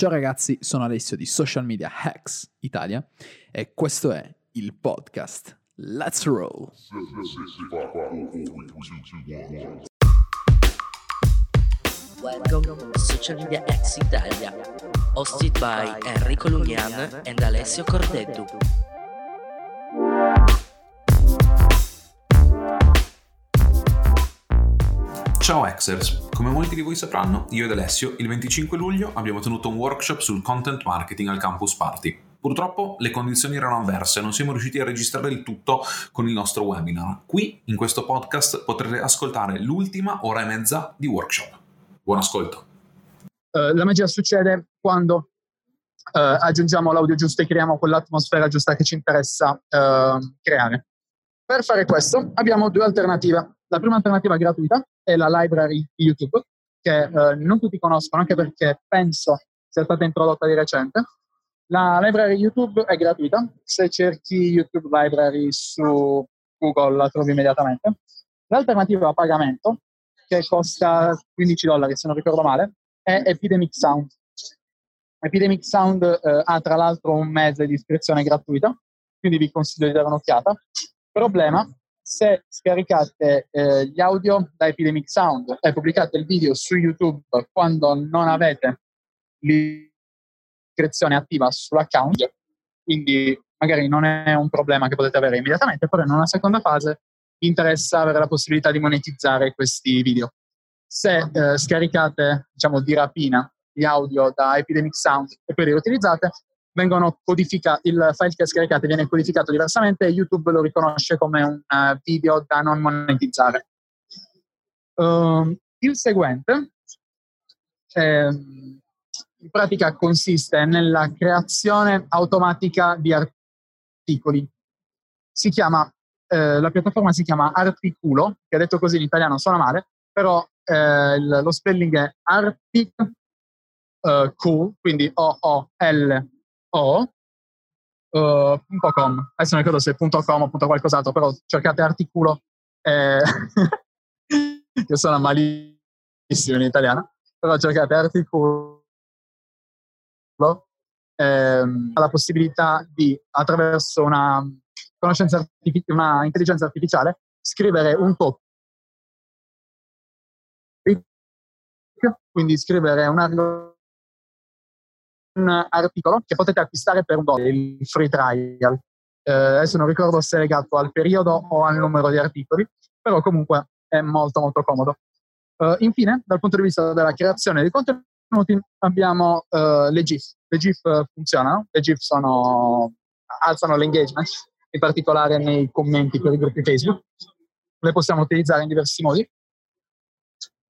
Ciao ragazzi, sono Alessio di Social Media Hacks Italia e questo è il podcast Let's Roll. Welcome to Social Media Hacks Italia, hosted by Enrico Lugnan and Alessio Cordeddu. Ciao Exers, come molti di voi sapranno, io ed Alessio il 25 luglio abbiamo tenuto un workshop sul content marketing al Campus Party. Purtroppo le condizioni erano avverse, non siamo riusciti a registrare il tutto con il nostro webinar. Qui, in questo podcast, potrete ascoltare l'ultima ora e mezza di workshop. Buon ascolto. Uh, la magia succede quando uh, aggiungiamo l'audio giusto e creiamo quell'atmosfera giusta che ci interessa uh, creare. Per fare questo abbiamo due alternative. La prima alternativa gratuita è la library YouTube, che eh, non tutti conoscono, anche perché penso sia stata introdotta di recente. La library YouTube è gratuita, se cerchi YouTube Library su Google la trovi immediatamente. L'alternativa a pagamento, che costa 15 dollari se non ricordo male, è Epidemic Sound. Epidemic Sound eh, ha tra l'altro un mese di iscrizione gratuita, quindi vi consiglio di dare un'occhiata. Problema, se scaricate eh, gli audio da Epidemic Sound e pubblicate il video su YouTube quando non avete l'iscrizione attiva sull'account, quindi magari non è un problema che potete avere immediatamente, però in una seconda fase interessa avere la possibilità di monetizzare questi video. Se eh, scaricate, diciamo, di rapina gli audio da Epidemic Sound e poi li riutilizzate, vengono codificati, il file che scaricate viene codificato diversamente e YouTube lo riconosce come un uh, video da non monetizzare. Uh, il seguente eh, in pratica consiste nella creazione automatica di articoli. Si chiama, eh, la piattaforma si chiama Articulo, che detto così in italiano suona male, però eh, lo spelling è Artic uh, Q, quindi O-O-L o uh, .com. Adesso non ricordo se è .com o qualcos'altro, però cercate articolo eh, che suona malissimo in italiano, però cercate articolo eh, ha la possibilità di, attraverso una conoscenza artific- una intelligenza artificiale, scrivere un topic, quindi scrivere un argomento articolo che potete acquistare per un dollaro, il free trial. Eh, adesso non ricordo se è legato al periodo o al numero di articoli, però comunque è molto molto comodo. Uh, infine, dal punto di vista della creazione dei contenuti, abbiamo uh, le GIF. Le GIF funzionano, le GIF sono, alzano l'engagement, in particolare nei commenti per i gruppi Facebook. Le possiamo utilizzare in diversi modi.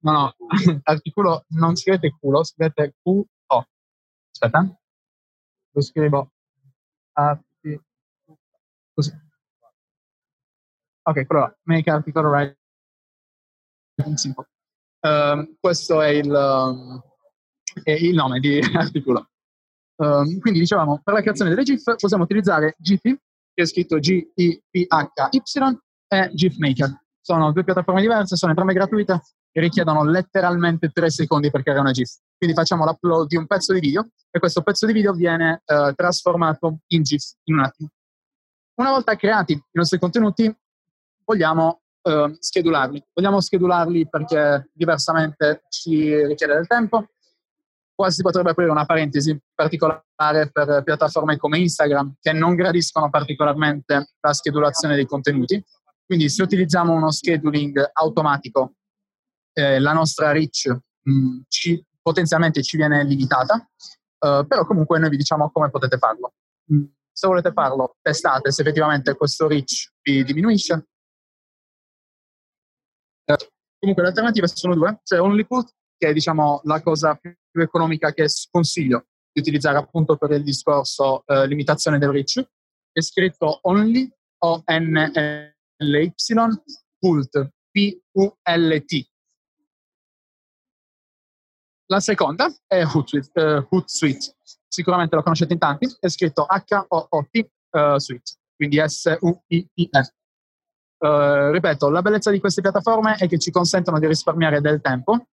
No, no, articolo non scrivete culo, scrivete Q Aspetta. Lo scrivo arti, così. Ok, là. Make article writing simple. Um, questo è il, um, è il, nome di articolo. Um, quindi dicevamo, per la creazione delle GIF possiamo utilizzare Giphy, che è scritto G-I-P-H-Y, e GIF Maker. Sono due piattaforme diverse, sono entrambe gratuite e richiedono letteralmente tre secondi per creare una GIF. Quindi facciamo l'upload di un pezzo di video e questo pezzo di video viene eh, trasformato in GIF in un attimo. Una volta creati i nostri contenuti, vogliamo eh, schedularli. Vogliamo schedularli perché diversamente ci richiede del tempo. Qua si potrebbe aprire una parentesi particolare per piattaforme come Instagram che non gradiscono particolarmente la schedulazione dei contenuti. Quindi se utilizziamo uno scheduling automatico eh, la nostra reach mh, mm, ci, potenzialmente ci viene limitata, uh, però comunque noi vi diciamo come potete farlo. Mm, se volete farlo, testate se effettivamente questo reach vi diminuisce. Comunque le alternative sono due, c'è OnlyPut, che è diciamo la cosa più economica che sconsiglio di utilizzare appunto per il discorso uh, limitazione del reach, è scritto Only, O-N-L-Y, Pult, P-U-L-T, la seconda è Hootsuite, uh, Hootsuite. sicuramente lo conoscete in tanti, è scritto H-O-O-T uh, Suite, quindi S-U-I-T-E. Uh, ripeto, la bellezza di queste piattaforme è che ci consentono di risparmiare del tempo.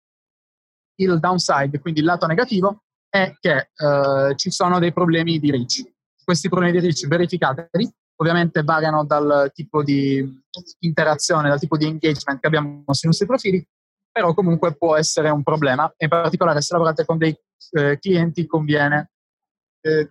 Il downside, quindi il lato negativo, è che eh, ci sono dei problemi di reach. Questi problemi di reach verificateli, ovviamente variano dal tipo di interazione, dal tipo di engagement che abbiamo sui nostri profili, però comunque può essere un problema. In particolare se lavorate con dei eh, clienti conviene eh,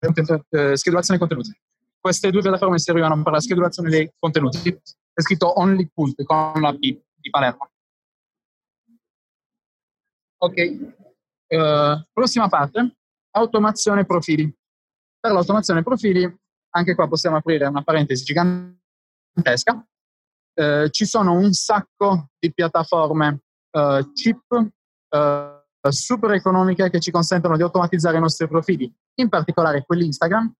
eh, schedulazione dei contenuti. Queste due piattaforme servivano per la schedulazione dei contenuti. È scritto Only Pulp con la P di Palermo. Ok. Uh, prossima parte, automazione profili. Per l'automazione profili, anche qua possiamo aprire una parentesi gigantesca. Uh, ci sono un sacco di piattaforme uh, cheap, super economiche che ci consentono di automatizzare i nostri profili, in particolare quelli Instagram,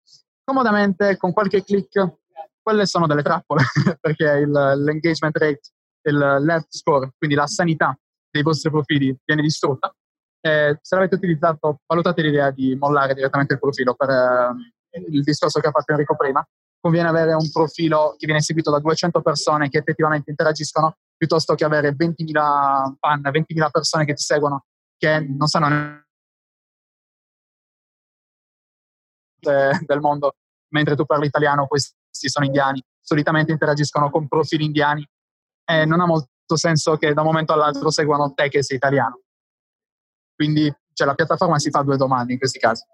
comodamente con qualche click. Quelle sono delle trappole perché il, l'engagement rate, il left score, quindi la sanità dei vostri profili viene distrutta. Eh, se l'avete utilizzato, valutate l'idea di mollare direttamente il profilo per eh, il discorso che ha fatto Enrico prima. Conviene avere un profilo che viene seguito da 200 persone che effettivamente interagiscono piuttosto che avere 20.000 fan, 20.000 persone che ti seguono che non sanno del mondo, mentre tu parli italiano, questi sono indiani, solitamente interagiscono con profili indiani e non ha molto senso che da un momento all'altro seguano te che sei italiano. Quindi cioè, la piattaforma si fa due domande in questi casi.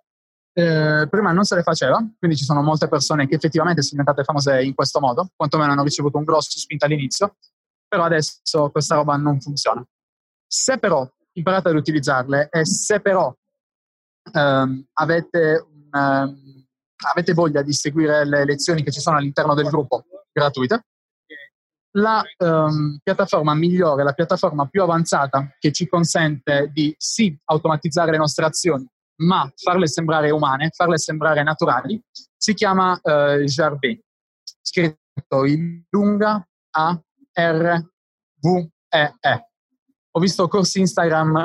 Eh, prima non se le faceva, quindi ci sono molte persone che effettivamente sono diventate famose in questo modo, quantomeno hanno ricevuto un grosso spinta all'inizio, però adesso questa roba non funziona. Se però imparate ad utilizzarle e se però um, avete, um, avete, voglia di seguire le lezioni che ci sono all'interno del gruppo gratuite, la um, piattaforma migliore, la piattaforma più avanzata che ci consente di sì automatizzare le nostre azioni, ma farle sembrare umane, farle sembrare naturali, si chiama uh, Jarve, scritto in lunga A R V E E ho visto corsi Instagram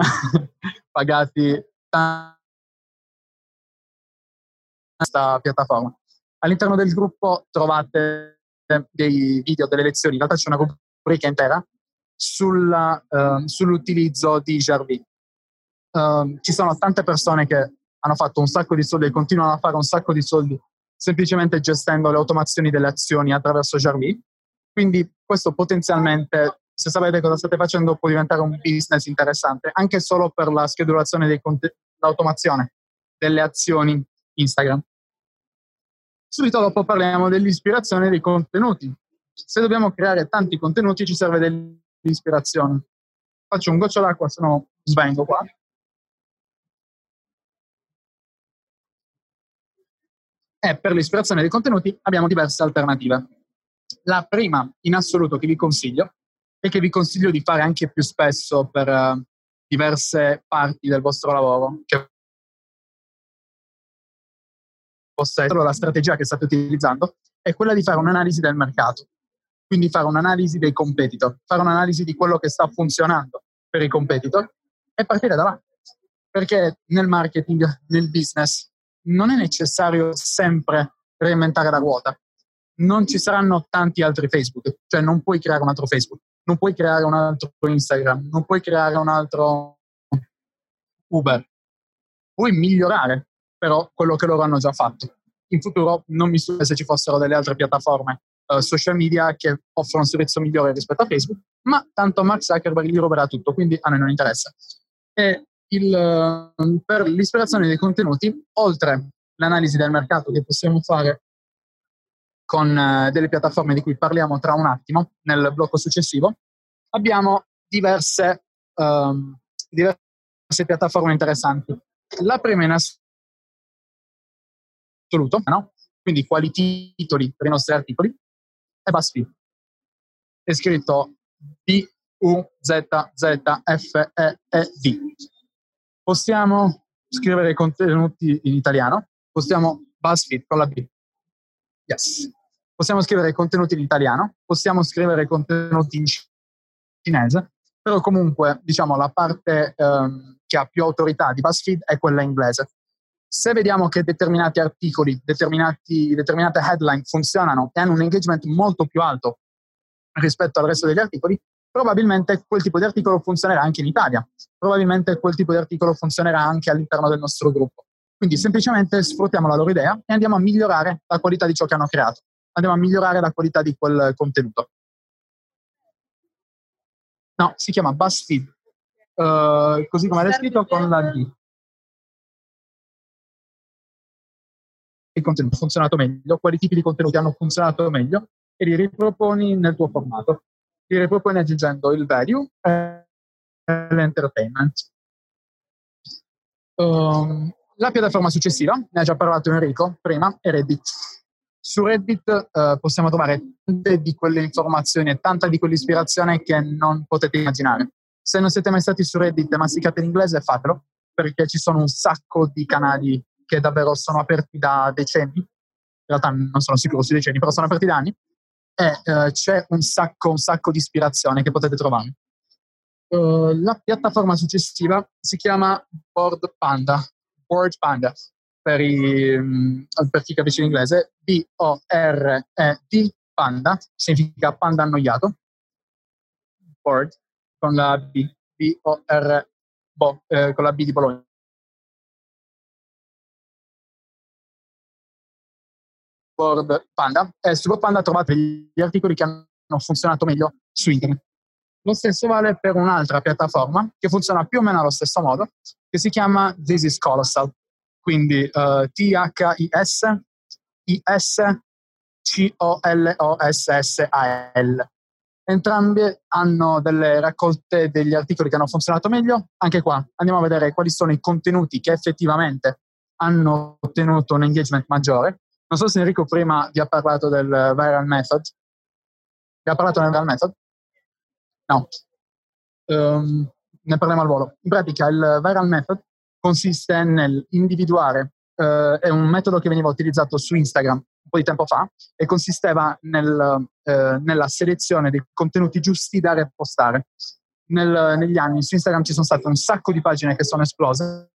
pagati da questa piattaforma. All'interno del gruppo trovate dei video delle lezioni, in realtà c'è una rubrica intera sulla, uh, sull'utilizzo di Jarvis. Uh, ci sono tante persone che hanno fatto un sacco di soldi e continuano a fare un sacco di soldi semplicemente gestendo le automazioni delle azioni attraverso Jarvis. Quindi questo potenzialmente se sapete cosa state facendo può diventare un business interessante, anche solo per la schedulazione dei contenuti, l'automazione delle azioni Instagram. Subito dopo parliamo dell'ispirazione dei contenuti. Se dobbiamo creare tanti contenuti ci serve dell'ispirazione. Faccio un goccio d'acqua, se no svengo qua. E per l'ispirazione dei contenuti abbiamo diverse alternative. La prima in assoluto che vi consiglio e che vi consiglio di fare anche più spesso per uh, diverse parti del vostro lavoro, che possa essere la strategia che state utilizzando, è quella di fare un'analisi del mercato. Quindi fare un'analisi dei competitor, fare un'analisi di quello che sta funzionando per i competitor e partire da là. Perché nel marketing, nel business, non è necessario sempre reinventare la ruota. Non ci saranno tanti altri Facebook, cioè non puoi creare un altro Facebook non puoi creare un altro Instagram, non puoi creare un altro Uber. Puoi migliorare però quello che loro hanno già fatto. In futuro non mi stupisce se ci fossero delle altre piattaforme uh, social media che offrono un servizio migliore rispetto a Facebook, ma tanto Mark Zuckerberg gli ruberà tutto, quindi a noi non interessa. E il, uh, per l'ispirazione dei contenuti, oltre l'analisi del mercato che possiamo fare con eh, delle piattaforme di cui parliamo tra un attimo nel blocco successivo, abbiamo diverse, um, diverse piattaforme interessanti. La prima in assoluto, no? quindi quali titoli per i nostri articoli, è BuzzFeed. È scritto B-U-Z-Z-F-E-E-D. Possiamo scrivere contenuti in italiano, possiamo BuzzFeed con la B. Yes. Possiamo scrivere contenuti in italiano, possiamo scrivere contenuti in cinese, però comunque diciamo la parte ehm, che ha più autorità di BuzzFeed è quella inglese. Se vediamo che determinati articoli, determinate headline funzionano e hanno un engagement molto più alto rispetto al resto degli articoli, probabilmente quel tipo di articolo funzionerà anche in Italia, probabilmente quel tipo di articolo funzionerà anche all'interno del nostro gruppo. Quindi semplicemente sfruttiamo la loro idea e andiamo a migliorare la qualità di ciò che hanno creato, andiamo a migliorare la qualità di quel contenuto. No, si chiama BuzzFeed, uh, così come è scritto con la D. Il contenuto ha funzionato meglio, quali tipi di contenuti hanno funzionato meglio e li riproponi nel tuo formato. Li riproponi aggiungendo il value e l'entertainment. Um, la piattaforma successiva, ne ha già parlato Enrico prima, è Reddit. Su Reddit uh, possiamo trovare tante di quelle informazioni e tanta di quell'ispirazione che non potete immaginare. Se non siete mai stati su Reddit e masticate in inglese, fatelo, perché ci sono un sacco di canali che davvero sono aperti da decenni. In realtà non sono sicuro sui decenni, però sono aperti da anni. E uh, c'è un sacco, un sacco di ispirazione che potete trovare. Uh, la piattaforma successiva si chiama Board Panda, Board Panda, per, i, um, per chi capisce l'inglese, B-O-R-E-D, Panda, significa panda annoiato, Board, con la B, B-O-R, bo, eh, con la B di Bologna. Board Panda. E su Board Panda trovate gli articoli che hanno funzionato meglio su internet. Lo stesso vale per un'altra piattaforma che funziona più o meno allo stesso modo, che si chiama This is Colossal. Quindi uh, T-H-I-S I-S-C-O-L-O-S-S-A-L. Entrambi hanno delle raccolte degli articoli che hanno funzionato meglio. Anche qua andiamo a vedere quali sono i contenuti che effettivamente hanno ottenuto un engagement maggiore. Non so se Enrico prima vi ha parlato del viral method. Vi ha parlato del viral method? No. Um, ne parliamo al volo. In pratica il viral method consiste nell'individuare, uh, è un metodo che veniva utilizzato su Instagram un po' di tempo fa e consisteva nel, uh, nella selezione dei contenuti giusti da repostare. Nel, negli anni su Instagram ci sono state un sacco di pagine che sono esplose.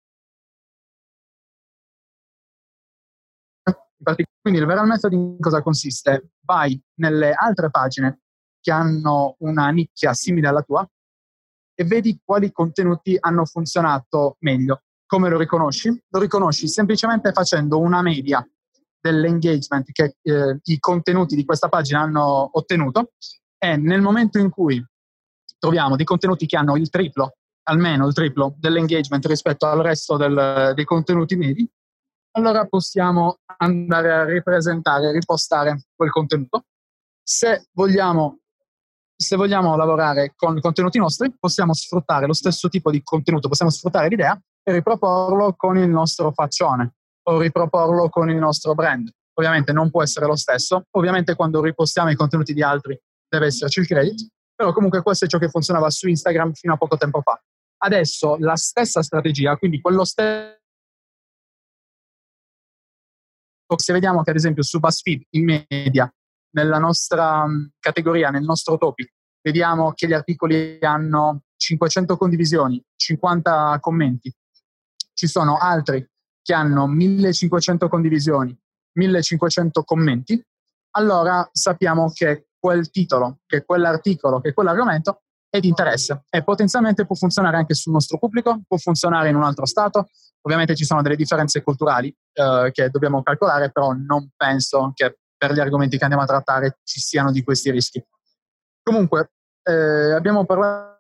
Quindi il viral method in cosa consiste? Vai nelle altre pagine che hanno una nicchia simile alla tua e vedi quali contenuti hanno funzionato meglio. Come lo riconosci? Lo riconosci semplicemente facendo una media dell'engagement che eh, i contenuti di questa pagina hanno ottenuto e nel momento in cui troviamo dei contenuti che hanno il triplo, almeno il triplo dell'engagement rispetto al resto del, dei contenuti medi, allora possiamo andare a ripresentare, ripostare quel contenuto. Se vogliamo se vogliamo lavorare con contenuti nostri, possiamo sfruttare lo stesso tipo di contenuto, possiamo sfruttare l'idea e riproporlo con il nostro faccione o riproporlo con il nostro brand. Ovviamente non può essere lo stesso, ovviamente quando ripostiamo i contenuti di altri deve esserci il credit, però comunque questo è ciò che funzionava su Instagram fino a poco tempo fa. Adesso la stessa strategia, quindi quello stesso se vediamo che ad esempio su BuzzFeed in media nella nostra categoria, nel nostro topic, vediamo che gli articoli hanno 500 condivisioni, 50 commenti. Ci sono altri che hanno 1500 condivisioni, 1500 commenti. Allora sappiamo che quel titolo, che quell'articolo, che quell'argomento è di interesse e potenzialmente può funzionare anche sul nostro pubblico, può funzionare in un altro stato. Ovviamente ci sono delle differenze culturali eh, che dobbiamo calcolare, però non penso che per gli argomenti che andiamo a trattare ci siano di questi rischi. Comunque, eh, abbiamo parlato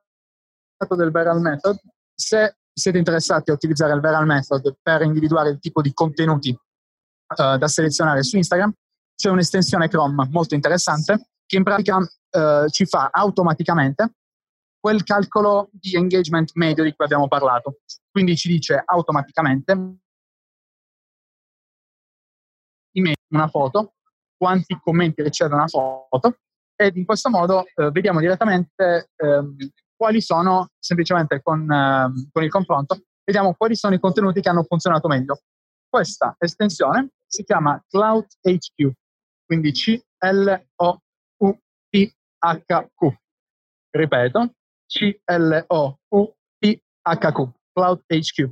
del Viral Method. Se siete interessati a utilizzare il Viral Method per individuare il tipo di contenuti uh, da selezionare su Instagram, c'è un'estensione Chrome molto interessante che in pratica uh, ci fa automaticamente quel calcolo di engagement medio di cui abbiamo parlato. Quindi ci dice automaticamente una foto quanti commenti riceve una foto ed in questo modo eh, vediamo direttamente ehm, quali sono, semplicemente con, ehm, con il confronto, vediamo quali sono i contenuti che hanno funzionato meglio. Questa estensione si chiama Cloud HQ, quindi C-L-O-U-T-H-Q. Ripeto, C-L-O-U-T-H-Q, Cloud HQ.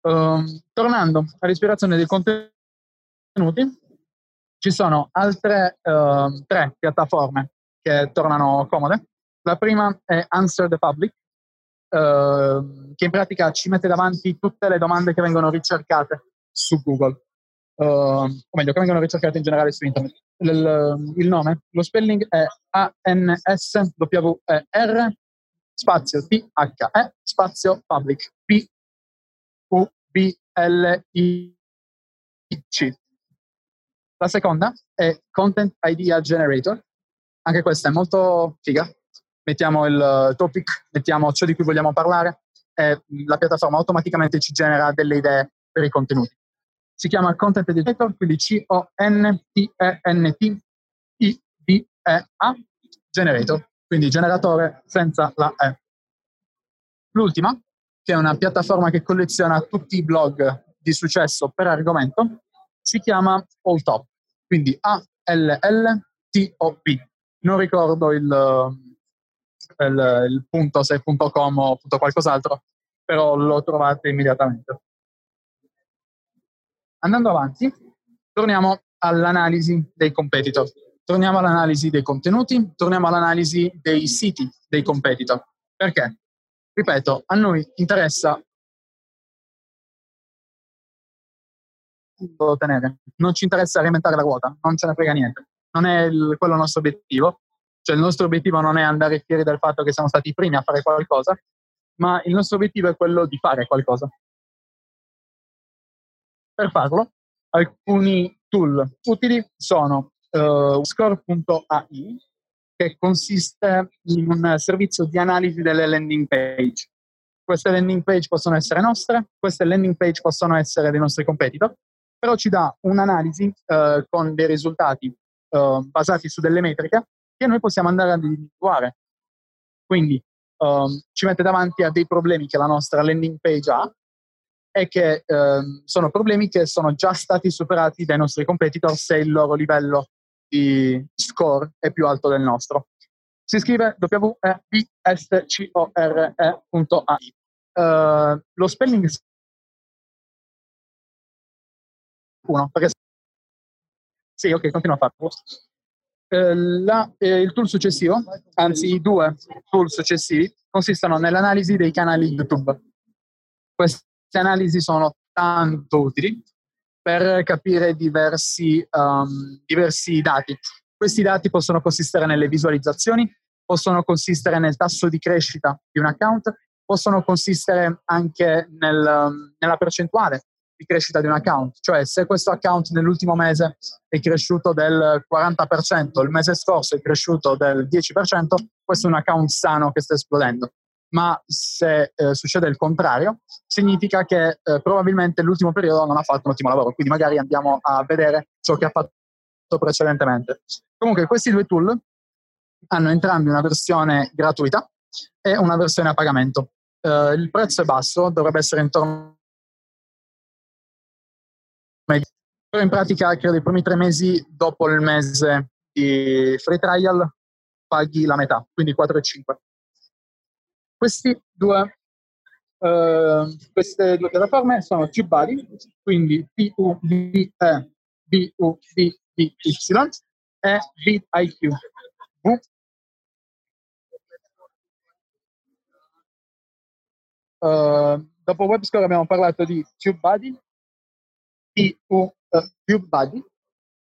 Um, ehm, tornando all'ispirazione dei contenuti, ci sono altre uh, tre piattaforme che tornano comode. La prima è Answer the Public, eh, che in pratica ci mette davanti tutte le domande che vengono ricercate su Google, uh, o meglio, che vengono ricercate in generale su internet. Il, il nome, lo spelling è A-N-S-W-E-R spazio T-H-E spazio public P-U-B-L-I-C. La seconda è Content Idea Generator, anche questa è molto figa. Mettiamo il topic, mettiamo ciò di cui vogliamo parlare e la piattaforma automaticamente ci genera delle idee per i contenuti. Si chiama Content Editor, quindi C-O-N-T-E-N-T-I-D-E-A Generator, quindi generatore senza la E. L'ultima, che è una piattaforma che colleziona tutti i blog di successo per argomento, si chiama All Top, quindi A-L-L-T-O-P. Non ricordo il, il, il punto, se è punto .com o punto qualcos'altro, però lo trovate immediatamente. Andando avanti, torniamo all'analisi dei competitor, torniamo all'analisi dei contenuti, torniamo all'analisi dei siti dei competitor. Perché? Ripeto, a noi interessa ottenere, non ci interessa reinventare la ruota, non ce ne frega niente. Non è il, quello il nostro obiettivo. Cioè il nostro obiettivo non è andare fieri del fatto che siamo stati i primi a fare qualcosa, ma il nostro obiettivo è quello di fare qualcosa. Per farlo, alcuni tool utili sono uh, score.ai, che consiste in un servizio di analisi delle landing page. Queste landing page possono essere nostre, queste landing page possono essere dei nostri competitor, però ci dà un'analisi uh, con dei risultati uh, basati su delle metriche che noi possiamo andare ad individuare. Quindi um, ci mette davanti a dei problemi che la nostra landing page ha è che ehm, sono problemi che sono già stati superati dai nostri competitor se il loro livello di score è più alto del nostro. Si scrive webscore.ai. Uh, lo spelling uno, perché sì, ok, continua a farlo. Eh, eh, il tool successivo, anzi i due tool successivi, consistono nell'analisi dei canali YouTube. Questi queste analisi sono tanto utili per capire diversi, um, diversi dati. Questi dati possono consistere nelle visualizzazioni, possono consistere nel tasso di crescita di un account, possono consistere anche nel, um, nella percentuale di crescita di un account, cioè se questo account nell'ultimo mese è cresciuto del 40%, il mese scorso è cresciuto del 10%, questo è un account sano che sta esplodendo ma se eh, succede il contrario, significa che eh, probabilmente l'ultimo periodo non ha fatto un ottimo lavoro, quindi magari andiamo a vedere ciò che ha fatto precedentemente. Comunque questi due tool hanno entrambi una versione gratuita e una versione a pagamento. Eh, il prezzo è basso, dovrebbe essere intorno però in pratica credo i primi tre mesi dopo il mese di free trial paghi la metà, quindi 4,5 questi due, uh, queste due piattaforme sono TubeBuddy, quindi T-U-B-E B-U-B-B-Y e VidIQ. V Uh, dopo WebScore abbiamo parlato di TubeBuddy, T-U, uh, TubeBuddy,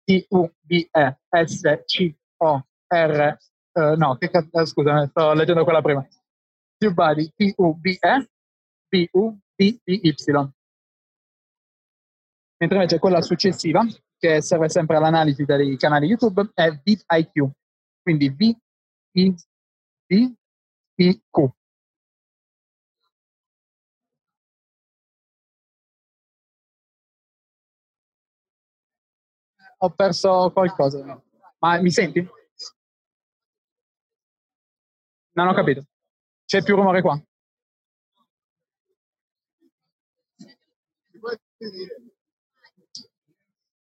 T-U-B-E-S-C-O-R, uh, no, che cazzo, scusa, sto leggendo quella prima, TubeBuddy, T-U-B-E, B-U-B-B-Y. Mentre invece quella successiva, che serve sempre all'analisi dei canali YouTube, è VidIQ, quindi V-I-D-I-Q. Ho perso qualcosa. Ma mi senti? Non ho capito. C'è più rumore qua.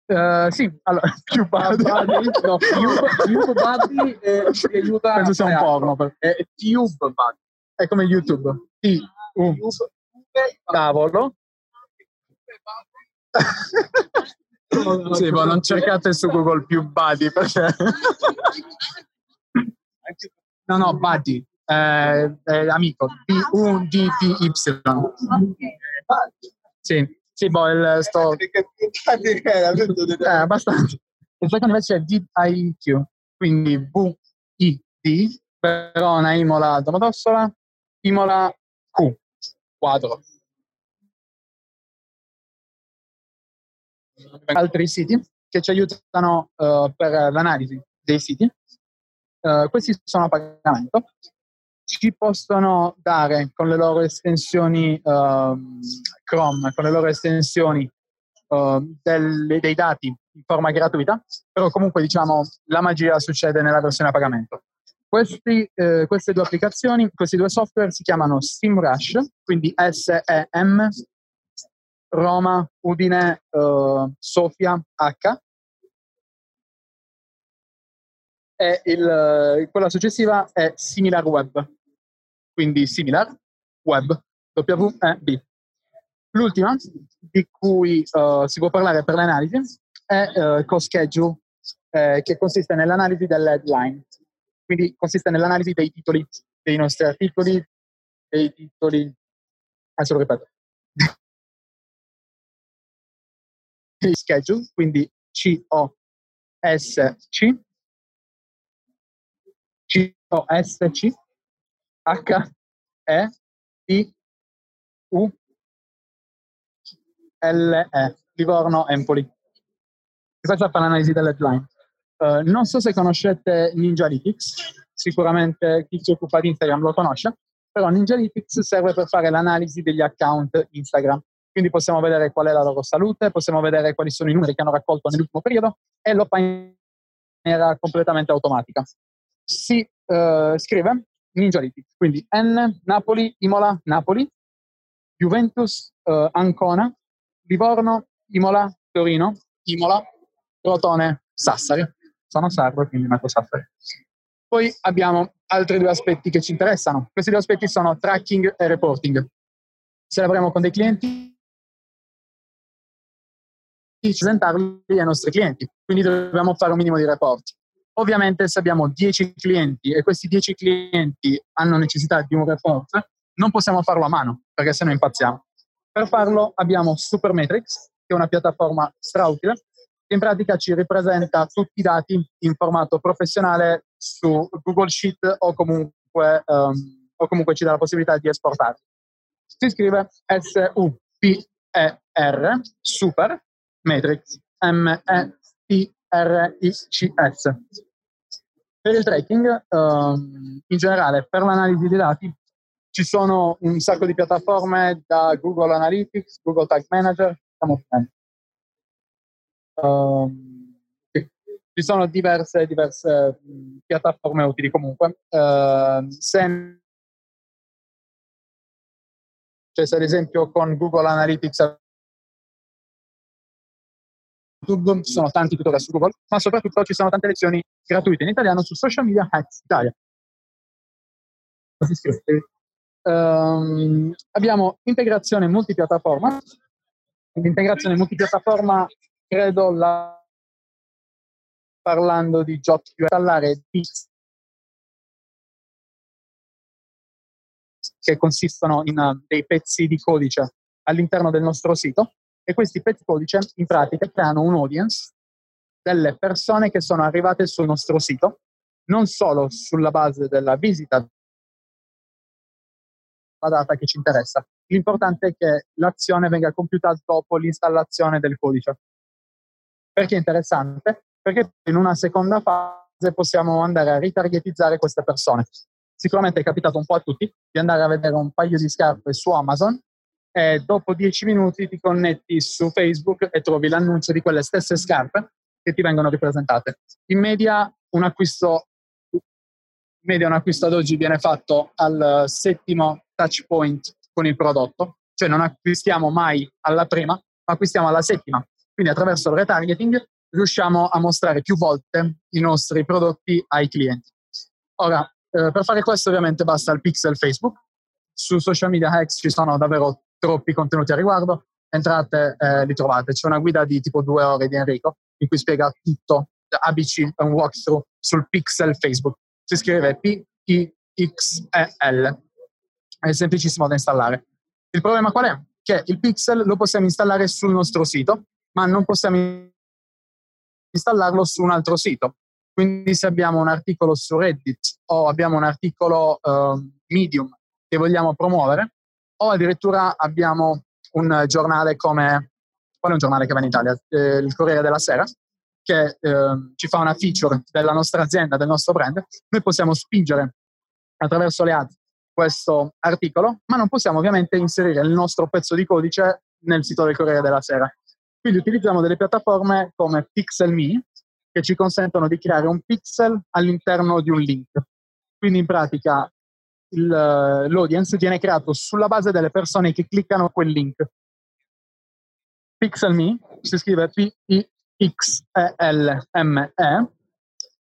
Uh, sì, allora, più buddy, no, Tube Buddy eh, ti aiuta Penso sia un porno. Per... È Tube Buddy. È come YouTube. T, U, cavolo. sì, ma non cercate su Google più Buddy perché... No, no, buddy, eh, eh, amico, B-U-D-D-Y. Sì, sì, boh, il sto... Eh, abbastanza. Il secondo invece è D-I-Q, quindi V-I-D, Verona, Imola, Domodossola, Imola, Q, quadro. Altri siti che ci aiutano uh, per l'analisi dei siti. Uh, questi sono a pagamento. Ci possono dare con le loro estensioni uh, Chrome, con le loro estensioni delle, dei dati in forma gratuita, però comunque diciamo la magia succede nella versione a pagamento. Questi, eh, queste due applicazioni, questi due software si chiamano SEMrush, quindi S-E-M, Roma, Udine, uh, Sofia, H. E il, quella successiva è SimilarWeb, quindi Similar Web, W-E-B. L'ultima, di cui uh, si può parlare per l'analisi, è uh, CoSchedule, eh, che consiste nell'analisi delle headline. Quindi consiste nell'analisi dei titoli dei nostri articoli, dei titoli, adesso lo ripeto, schedule, quindi C-O-S-C, C-O-S-C, H-E-I-U-L-E, Livorno, Empoli. Questa fa l'analisi dell'headline. Uh, non so se conoscete Ninjalytics, sicuramente chi si occupa di Instagram lo conosce, però Ninjalytics serve per fare l'analisi degli account Instagram. Quindi possiamo vedere qual è la loro salute, possiamo vedere quali sono i numeri che hanno raccolto nell'ultimo periodo e lo fa in maniera completamente automatica. Si uh, scrive Ninjalytics, quindi N, Napoli, Imola, Napoli, Juventus, uh, Ancona, Livorno, Imola, Torino, Imola, Rotone, Sassari sono server, quindi metto Safari. Poi abbiamo altri due aspetti che ci interessano. Questi due aspetti sono tracking e reporting. Se lavoriamo con dei clienti, presentarli ai nostri clienti, quindi dobbiamo fare un minimo di report. Ovviamente se abbiamo 10 clienti e questi 10 clienti hanno necessità di un report, non possiamo farlo a mano, perché se no impazziamo. Per farlo abbiamo Supermetrics, che è una piattaforma strautile, in pratica ci ripresenta tutti i dati in formato professionale su Google Sheet o comunque, um, o comunque ci dà la possibilità di esportarli. Si scrive S-U-P-E-R, Super, Matrix, M-E-T-R-I-C-S. Per il tracking, um, in generale, per l'analisi dei dati, ci sono un sacco di piattaforme da Google Analytics, Google Tag Manager, stiamo finendo Uh, ci sono diverse, diverse piattaforme utili comunque. Uh, se, cioè se ad esempio con Google Analytics YouTube ci sono tanti tutorial su Google, ma soprattutto ci sono tante lezioni gratuite in italiano su Social Media Hacks Italia. Um, abbiamo integrazione multipiattaforma. L'integrazione multipiattaforma credo la... parlando di giochi più installare che consistono in uh, dei pezzi di codice all'interno del nostro sito e questi pezzi codice in pratica creano un audience delle persone che sono arrivate sul nostro sito non solo sulla base della visita la data che ci interessa. L'importante è che l'azione venga compiuta dopo l'installazione del codice. Perché è interessante? Perché in una seconda fase possiamo andare a ritargetizzare queste persone. Sicuramente è capitato un po' a tutti di andare a vedere un paio di scarpe su Amazon e dopo dieci minuti ti connetti su Facebook e trovi l'annuncio di quelle stesse scarpe che ti vengono ripresentate. In media un acquisto, in media un acquisto ad oggi viene fatto al settimo touch point con il prodotto, cioè non acquistiamo mai alla prima, ma acquistiamo alla settima. Quindi attraverso il retargeting riusciamo a mostrare più volte i nostri prodotti ai clienti. Ora, eh, per fare questo ovviamente basta il pixel Facebook. Su social media hacks ci sono davvero troppi contenuti a riguardo. Entrate, eh, li trovate. C'è una guida di tipo due ore di Enrico in cui spiega tutto, ABC, un walkthrough sul pixel Facebook. si scrive P-I-X-E-L. È semplicissimo da installare. Il problema qual è? Che il pixel lo possiamo installare sul nostro sito, ma non possiamo installarlo su un altro sito. Quindi se abbiamo un articolo su Reddit o abbiamo un articolo uh, Medium che vogliamo promuovere, o addirittura abbiamo un giornale come, qual è un giornale che va in Italia? Eh, il Corriere della Sera, che eh, ci fa una feature della nostra azienda, del nostro brand, noi possiamo spingere attraverso le ad questo articolo, ma non possiamo ovviamente inserire il nostro pezzo di codice nel sito del Corriere della Sera. Quindi utilizziamo delle piattaforme come PixelMe che ci consentono di creare un pixel all'interno di un link. Quindi in pratica il, l'audience viene creato sulla base delle persone che cliccano quel link. PixelMe si scrive P-I-X-E-L-M-E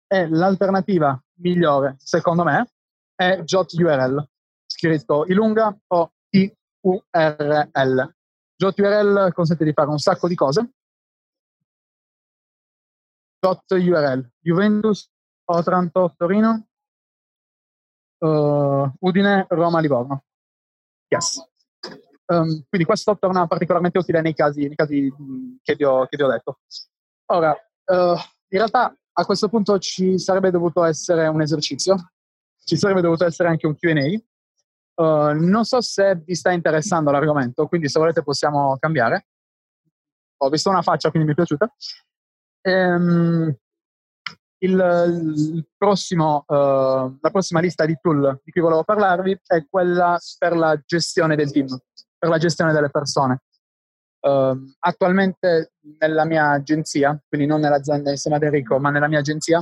e l'alternativa migliore, secondo me, è JotURL, scritto Ilunga o I-U-R-L. JotURL consente di fare un sacco di cose. JotURL, Juventus, Otranto, Torino, uh, Udine, Roma, Livorno. Yes. Um, quindi questo torna particolarmente utile nei casi, nei casi che, vi ho, che, vi ho, detto. Ora, uh, in realtà a questo punto ci sarebbe dovuto essere un esercizio, ci sarebbe dovuto essere anche un QA. Uh, non so se vi sta interessando l'argomento, quindi se volete possiamo cambiare. Ho visto una faccia, quindi mi è piaciuta. Um, il, il prossimo, uh, la prossima lista di tool di cui volevo parlarvi è quella per la gestione del team, per la gestione delle persone. Uh, attualmente nella mia agenzia, quindi non nell'azienda insieme ad Enrico, ma nella mia agenzia,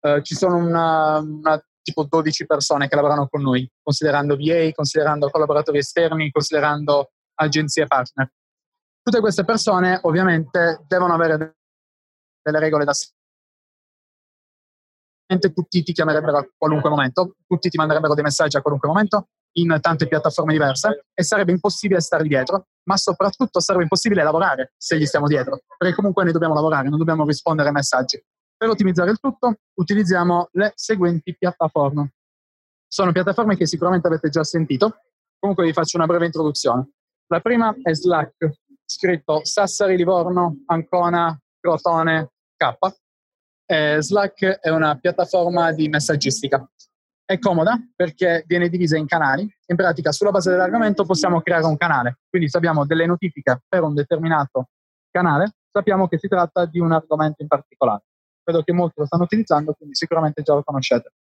uh, ci sono una, una, tipo 12 persone che lavorano con noi, considerando VA, considerando collaboratori esterni, considerando agenzie partner. Tutte queste persone ovviamente devono avere delle regole da tutti ti chiamerebbero a qualunque momento, tutti ti manderebbero dei messaggi a qualunque momento in tante piattaforme diverse e sarebbe impossibile stare dietro, ma soprattutto sarebbe impossibile lavorare se gli stiamo dietro, perché comunque noi dobbiamo lavorare, non dobbiamo rispondere ai messaggi. Per ottimizzare il tutto utilizziamo le seguenti piattaforme. Sono piattaforme che sicuramente avete già sentito, comunque vi faccio una breve introduzione. La prima è Slack, scritto Sassari, Livorno, Ancona, Crotone, K eh, Slack è una piattaforma di messaggistica. È comoda perché viene divisa in canali. In pratica, sulla base dell'argomento possiamo creare un canale. Quindi se abbiamo delle notifiche per un determinato canale, sappiamo che si tratta di un argomento in particolare. Vedo che molti lo stanno utilizzando, quindi sicuramente già lo conoscete.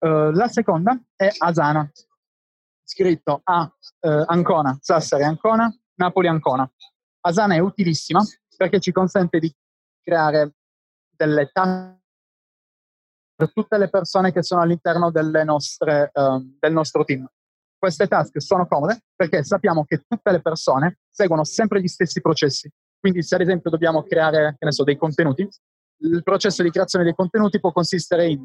Uh, la seconda è Asana, scritto a uh, Ancona, Sassari Ancona, Napoli Ancona. Asana è utilissima perché ci consente di creare delle task per tutte le persone che sono all'interno nostre, um, del nostro team. Queste task sono comode perché sappiamo che tutte le persone seguono sempre gli stessi processi. Quindi se ad esempio dobbiamo creare so, dei contenuti, il processo di creazione dei contenuti può consistere in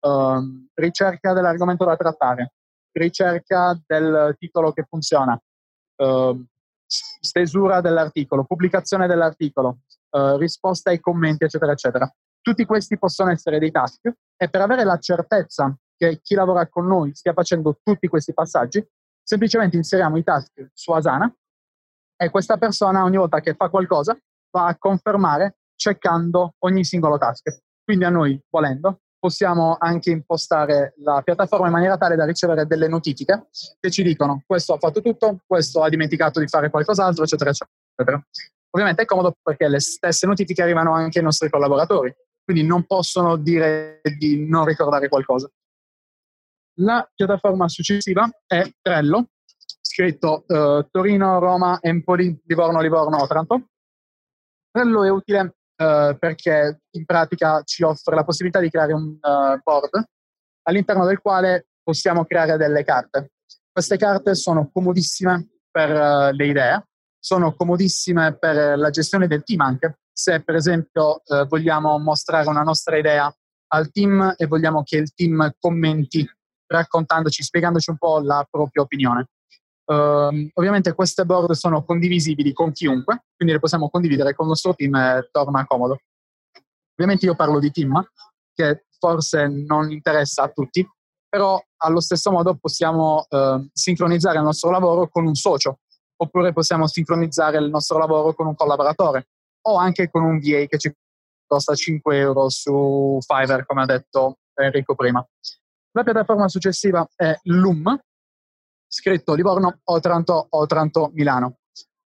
um, ricerca dell'argomento da trattare, ricerca del titolo che funziona, uh, stesura dell'articolo, pubblicazione dell'articolo, uh, risposta ai commenti, eccetera, eccetera. Tutti questi possono essere dei task e per avere la certezza che chi lavora con noi stia facendo tutti questi passaggi, semplicemente inseriamo i task su Asana e questa persona ogni volta che fa qualcosa va a confermare checkando ogni singolo task. Quindi a noi, volendo, possiamo anche impostare la piattaforma in maniera tale da ricevere delle notifiche che ci dicono questo ha fatto tutto, questo ha dimenticato di fare qualcos'altro, eccetera, eccetera. Ovviamente è comodo perché le stesse notifiche arrivano anche ai nostri collaboratori, quindi non possono dire di non ricordare qualcosa. La piattaforma successiva è Trello, scritto uh, Torino, Roma, Empoli, Livorno, Livorno, Otranto. Trello è utile uh, perché in pratica ci offre la possibilità di creare un uh, board all'interno del quale possiamo creare delle carte. Queste carte sono comodissime per le idee, sono comodissime per la gestione del team anche, se per esempio eh, vogliamo mostrare una nostra idea al team e vogliamo che il team commenti raccontandoci, spiegandoci un po' la propria opinione. Uh, ovviamente queste board sono condivisibili con chiunque, quindi le possiamo condividere con il nostro team e torna comodo. Ovviamente io parlo di team, che forse non interessa a tutti, però allo stesso modo possiamo eh, sincronizzare il nostro lavoro con un socio, oppure possiamo sincronizzare il nostro lavoro con un collaboratore o anche con un VA che ci costa 5 euro su Fiverr, come ha detto Enrico prima. La piattaforma successiva è Loom, scritto Livorno, Otranto, Otranto, Milano.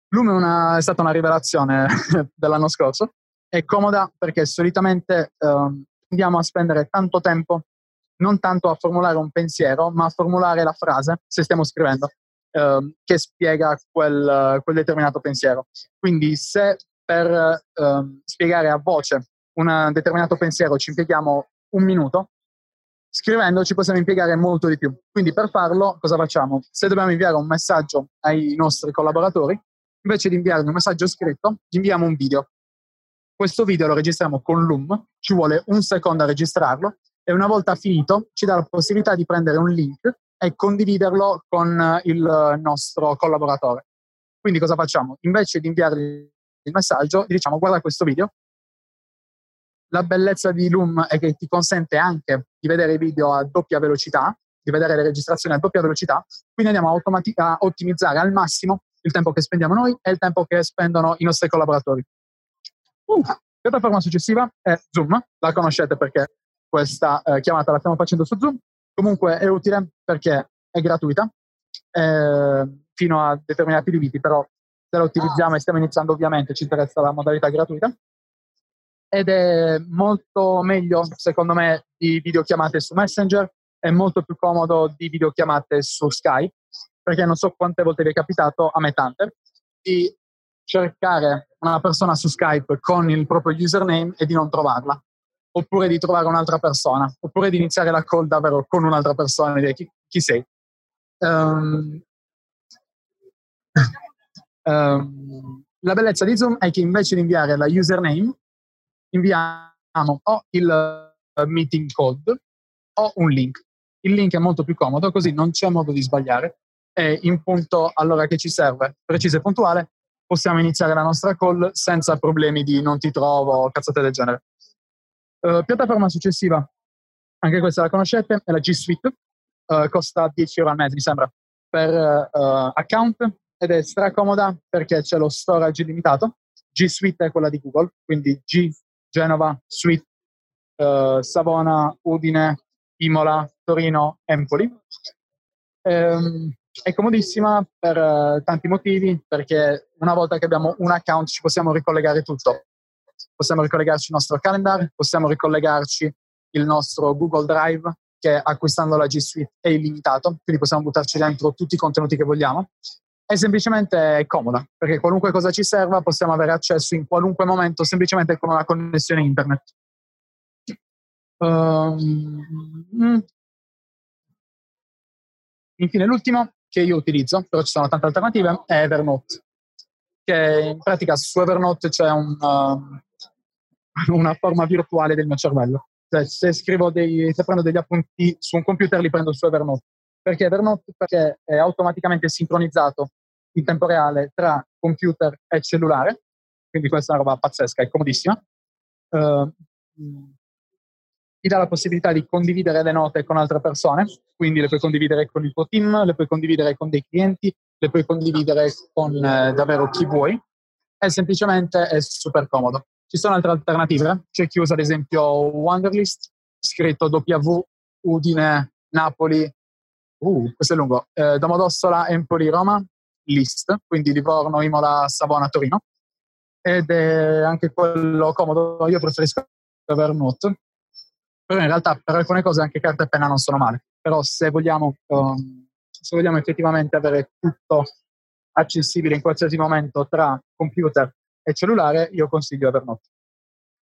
Loom è, una, è stata una rivelazione dell'anno scorso, è comoda perché solitamente eh, andiamo a spendere tanto tempo non tanto a formulare un pensiero, ma a formulare la frase, se stiamo scrivendo, eh, che spiega quel, quel, determinato pensiero. Quindi se per eh, spiegare a voce un determinato pensiero ci impieghiamo un minuto, scrivendo ci possiamo impiegare molto di più. Quindi per farlo cosa facciamo? Se dobbiamo inviare un messaggio ai nostri collaboratori, invece di inviare un messaggio scritto, gli inviamo un video. Questo video lo registriamo con Loom, ci vuole un secondo a registrarlo e una volta finito ci dà la possibilità di prendere un link e condividerlo con il nostro collaboratore. Quindi cosa facciamo? Invece di inviargli il messaggio, gli diciamo guarda questo video. La bellezza di Loom è che ti consente anche di vedere i video a doppia velocità, di vedere le registrazioni a doppia velocità, quindi andiamo a, automati- a ottimizzare al massimo il tempo che spendiamo noi e il tempo che spendono i nostri collaboratori. Uh, piattaforma successiva è Zoom, la conoscete perché questa eh, chiamata la stiamo facendo su Zoom. Comunque è utile perché è gratuita eh, fino a determinati limiti, però se la utilizziamo e stiamo iniziando ovviamente ci interessa la modalità gratuita. Ed è molto meglio, secondo me, di videochiamate su Messenger, è molto più comodo di videochiamate su Skype, perché non so quante volte vi è capitato, a me tante, di cercare una persona su Skype con il proprio username e di non trovarla, oppure di trovare un'altra persona, oppure di iniziare la call davvero con un'altra persona e dire chi, chi sei. Um, um, la bellezza di Zoom è che invece di inviare la username, inviamo o il meeting code o un link. Il link è molto più comodo, così non c'è modo di sbagliare e in punto all'ora che ci serve, preciso e puntuale, possiamo iniziare la nostra call senza problemi di non ti trovo o cazzate del genere. Uh, piattaforma successiva, anche questa la conoscete, è la G Suite, uh, costa 10 euro al mese mi sembra per uh, account ed è stracomoda perché c'è lo storage illimitato. G Suite è quella di Google, quindi G Genova, Suite, Savona, Udine, Imola, Torino, Empoli. Um, è comodissima per tanti motivi, perché una volta che abbiamo un account ci possiamo ricollegare tutto. Possiamo ricollegarci il nostro calendar, possiamo ricollegarci il nostro Google Drive, che acquistando la G Suite è illimitato, quindi possiamo buttarci dentro tutti i contenuti che vogliamo. È semplicemente comoda, perché qualunque cosa ci serva possiamo avere accesso in qualunque momento semplicemente con una connessione internet. Um, Infine l'ultimo che io utilizzo, però ci sono tante alternative, è Evernote, che in pratica su Evernote c'è un, uh, una forma virtuale del mio cervello. Cioè, se, scrivo dei, se prendo degli appunti su un computer li prendo su Evernote. Perché Evernote? Perché è automaticamente sincronizzato in tempo reale tra computer e cellulare, quindi questa è una roba pazzesca, è comodissima. Uh, ti dà la possibilità di condividere le note con altre persone, quindi le puoi condividere con il tuo team, le puoi condividere con dei clienti, le puoi condividere con eh, davvero chi vuoi. E semplicemente è super comodo. Ci sono altre alternative, c'è chi usa ad esempio Wonderlist, scritto W, Udine, Napoli, uh, questo è lungo, eh, Domodossola, Empoli, Roma, List, quindi Livorno, Imola, Savona, Torino. Ed è anche quello comodo, io preferisco Evernote, però in realtà per alcune cose anche carta e penna non sono male. Però se vogliamo, um, se vogliamo effettivamente avere tutto accessibile in qualsiasi momento tra computer e cellulare, io consiglio Evernote.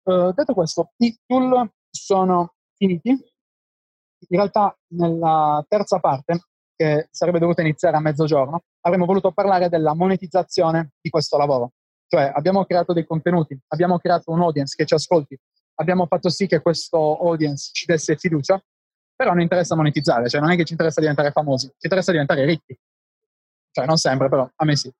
Uh, detto questo, i tool sono finiti. In realtà nella terza parte, che sarebbe dovuta iniziare a mezzogiorno, avremmo voluto parlare della monetizzazione di questo lavoro. Cioè abbiamo creato dei contenuti, abbiamo creato un audience che ci ascolti, abbiamo fatto sì che questo audience ci desse fiducia, però non interessa monetizzare, cioè non è che ci interessa diventare famosi, ci interessa diventare ricchi. Cioè non sempre, però a me sì.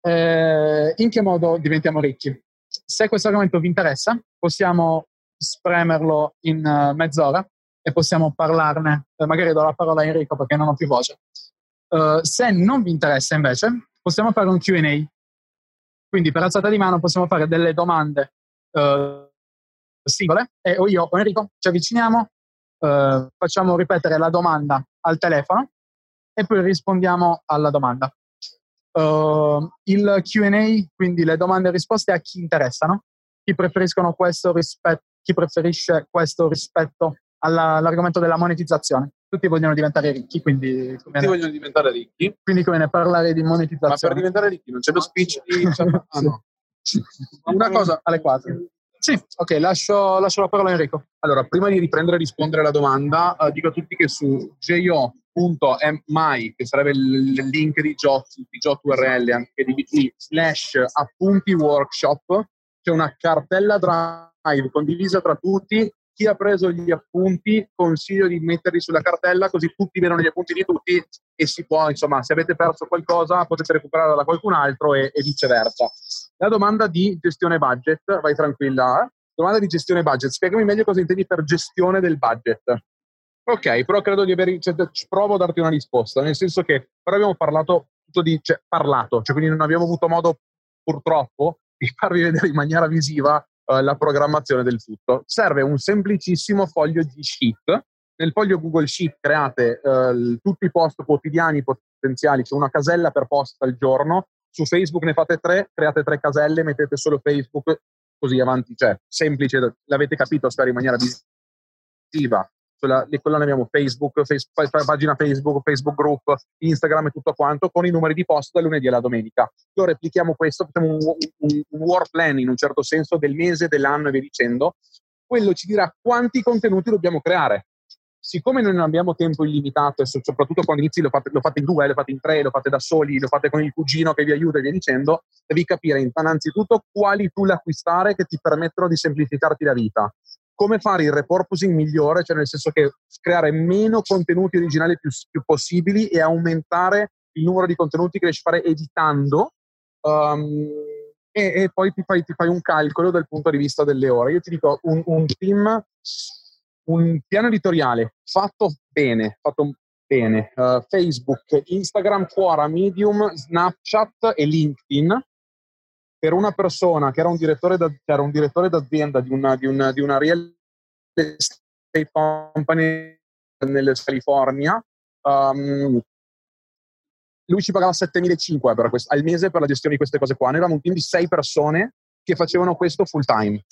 Eh, in che modo diventiamo ricchi? Se questo argomento vi interessa, possiamo spremerlo in uh, mezz'ora e possiamo parlarne. Eh, magari do la parola a Enrico perché non ho più voce. Uh, se non vi interessa invece, possiamo fare un QA. Quindi per alzata di mano possiamo fare delle domande uh, singole e o io o Enrico ci avviciniamo, facciamo ripetere la domanda al telefono e poi rispondiamo alla domanda. Uh, il QA, quindi le domande e risposte a chi interessano, chi, questo rispetto, chi preferisce questo rispetto alla, all'argomento della monetizzazione. Tutti vogliono diventare ricchi, quindi... Tutti ne... vogliono diventare ricchi. Quindi come ne parlare di monetizzazione. Ma per diventare ricchi non c'è lo speech di... ah, no. Una cosa... Alle 4. Sì, ok, lascio, lascio, la parola a Enrico. Allora, prima di riprendere e rispondere alla domanda, uh, dico a tutti che su jo.my, che sarebbe il link di JOT, di JOT URL, anche di BT, slash appunti workshop, c'è una cartella drive condivisa tra tutti chi ha preso gli appunti consiglio di metterli sulla cartella così tutti vedono gli appunti di tutti e si può, insomma, se avete perso qualcosa potete recuperarla da qualcun altro e, e viceversa. La domanda di gestione budget, vai tranquilla. Eh? Domanda di gestione budget, spiegami meglio cosa intendi per gestione del budget. Ok, però credo di aver, cioè, provo a darti una risposta, nel senso che però abbiamo parlato tutto di, cioè, parlato, cioè quindi non abbiamo avuto modo purtroppo di farvi vedere in maniera visiva uh, la programmazione del tutto. Serve un semplicissimo foglio di sheet. Nel foglio Google Sheet create uh, tutti i post quotidiani potenziali, c'è una casella per post al giorno. Su Facebook ne fate tre, create tre caselle, mettete solo Facebook, così avanti. Cioè, semplice, l'avete capito, spero in maniera visiva sulla, le colonne abbiamo Facebook, Facebook, pagina Facebook, Facebook Group, Instagram e tutto quanto, con i numeri di post dal lunedì alla domenica. Lo replichiamo questo, facciamo un, un, un war plan in un certo senso del mese, dell'anno e via dicendo. Quello ci dirà quanti contenuti dobbiamo creare. Siccome noi non abbiamo tempo illimitato, e soprattutto quando inizi lo fate, lo fate in due, lo fate in tre, lo fate da soli, lo fate con il cugino che vi aiuta e via dicendo, devi capire innanzitutto quali tool acquistare che ti permettono di semplificarti la vita come fare il repurposing migliore, cioè nel senso che creare meno contenuti originali più, più possibili e aumentare il numero di contenuti che riesci a fare editando um, e, e, poi ti fai, ti fai, un calcolo dal punto di vista delle ore. Io ti dico, un, un team, un piano editoriale fatto bene, fatto bene, uh, Facebook, Instagram, Quora, Medium, Snapchat e LinkedIn, per una persona che era un direttore, da, era un direttore d'azienda di una, di, una, di una real estate company nella California, um, lui ci pagava 7.500 al mese per la gestione di queste cose qua. Noi eravamo un team di sei persone che facevano questo full time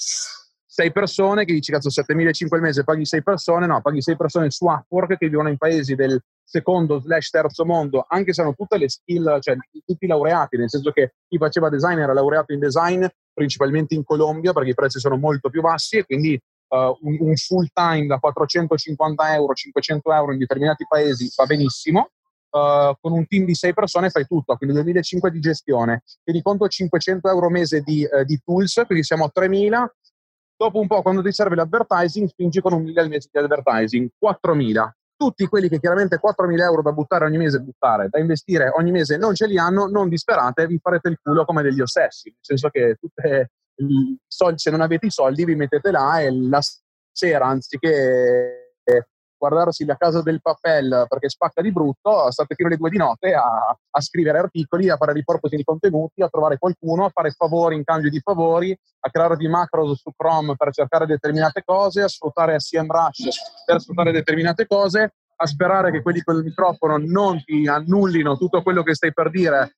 sei persone che dici cazzo 7.500 al mese paghi sei persone, no, paghi sei persone su Upwork che vivono in paesi del secondo slash terzo mondo, anche se hanno tutte le skill, cioè tutti laureati, nel senso che chi faceva design era laureato in design, principalmente in Colombia, perché i prezzi sono molto più bassi e quindi uh, un, un, full time da 450 euro, 500 euro in determinati paesi va benissimo. Uh, con un team di sei persone fai tutto, quindi 2005 di gestione, ti conto 500 euro mese di, uh, di tools, quindi siamo a 3000, Dopo un po', quando ti serve l'advertising, spingi con un 1000 al mese di advertising, 4000. Tutti quelli che chiaramente 4.000 euro da buttare ogni mese, buttare, da investire ogni mese non ce li hanno, non disperate, vi farete il culo come degli ossessi. Nel senso che tutte, soldi, se non avete i soldi vi mettete là e la sera, anziché guardarsi la casa del papel perché spacca di brutto, state fino alle due di notte a, a scrivere articoli, a fare riporti di contenuti, a trovare qualcuno, a fare favori in cambio di favori, a crearvi macros su Chrome per cercare determinate cose, a sfruttare SEMrush per sfruttare determinate cose, a sperare che quelli con il microfono non ti annullino tutto quello che stai per dire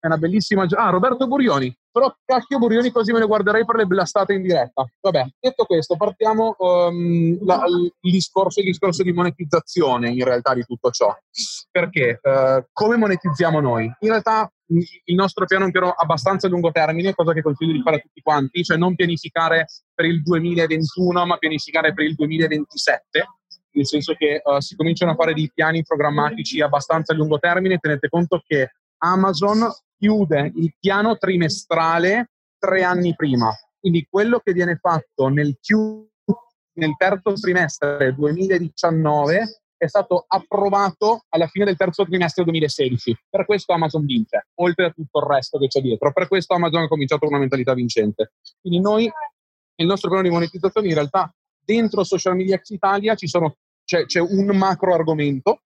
è una bellissima... Ah, Roberto Burioni. Però cacchio Burioni così me ne guarderei per le blastate in diretta. Vabbè, detto questo, partiamo um, la, il, discorso, il discorso di monetizzazione in realtà di tutto ciò. Perché? Uh, come monetizziamo noi? In realtà il nostro piano è un piano abbastanza a lungo termine, cosa che consiglio di fare a tutti quanti, cioè non pianificare per il 2021, ma pianificare per il 2027 nel senso che uh, si cominciano a fare dei piani programmatici abbastanza a lungo termine. Tenete conto che Amazon chiude il piano trimestrale tre anni prima. Quindi quello che viene fatto nel, Q, nel terzo trimestre 2019 è stato approvato alla fine del terzo trimestre 2016. Per questo Amazon vince, oltre a tutto il resto che c'è dietro. Per questo Amazon ha cominciato con una mentalità vincente. Quindi noi il nostro piano di monetizzazione in realtà dentro Social Media Ex Italia sono, c'è, c'è, un macro argomento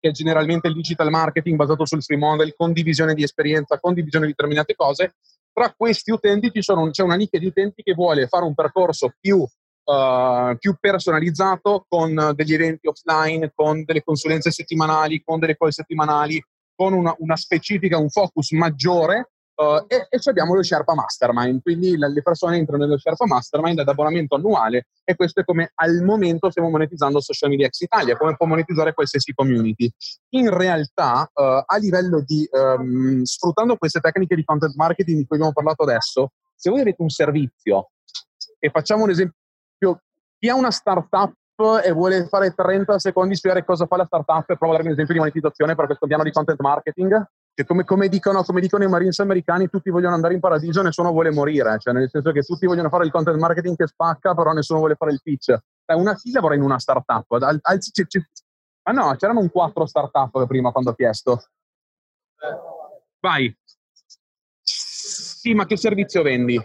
che è generalmente il digital marketing basato sul free model, condivisione di esperienza, condivisione di determinate cose. Tra questi utenti sono, c'è una nicchia di utenti che vuole fare un percorso più, uh, più personalizzato con degli eventi offline, con delle consulenze settimanali, con delle call settimanali, con una, una specifica, un focus maggiore Uh, e, e abbiamo lo Sherpa Mastermind, quindi le, persone entrano nello Sherpa Mastermind ad abbonamento annuale e questo è come al momento stiamo monetizzando Social Media Ex Italia, come può monetizzare qualsiasi community. In realtà, uh, a livello di, um, sfruttando queste tecniche di content marketing di cui abbiamo parlato adesso, se voi avete un servizio e facciamo un esempio, chi ha una startup e vuole fare 30 secondi spiegare cosa fa la startup e prova a darvi un esempio di monetizzazione per questo piano di content marketing, che come, come, dicono, come, dicono, i Marines americani, tutti vogliono andare in paradiso, nessuno vuole morire, cioè nel senso che tutti vogliono fare il content marketing che spacca, però nessuno vuole fare il pitch. Cioè, una chi lavora in una startup? Al, al, c- c- ah no, c'erano un quattro startup prima quando ho chiesto. Vai. Sì, ma che servizio vendi?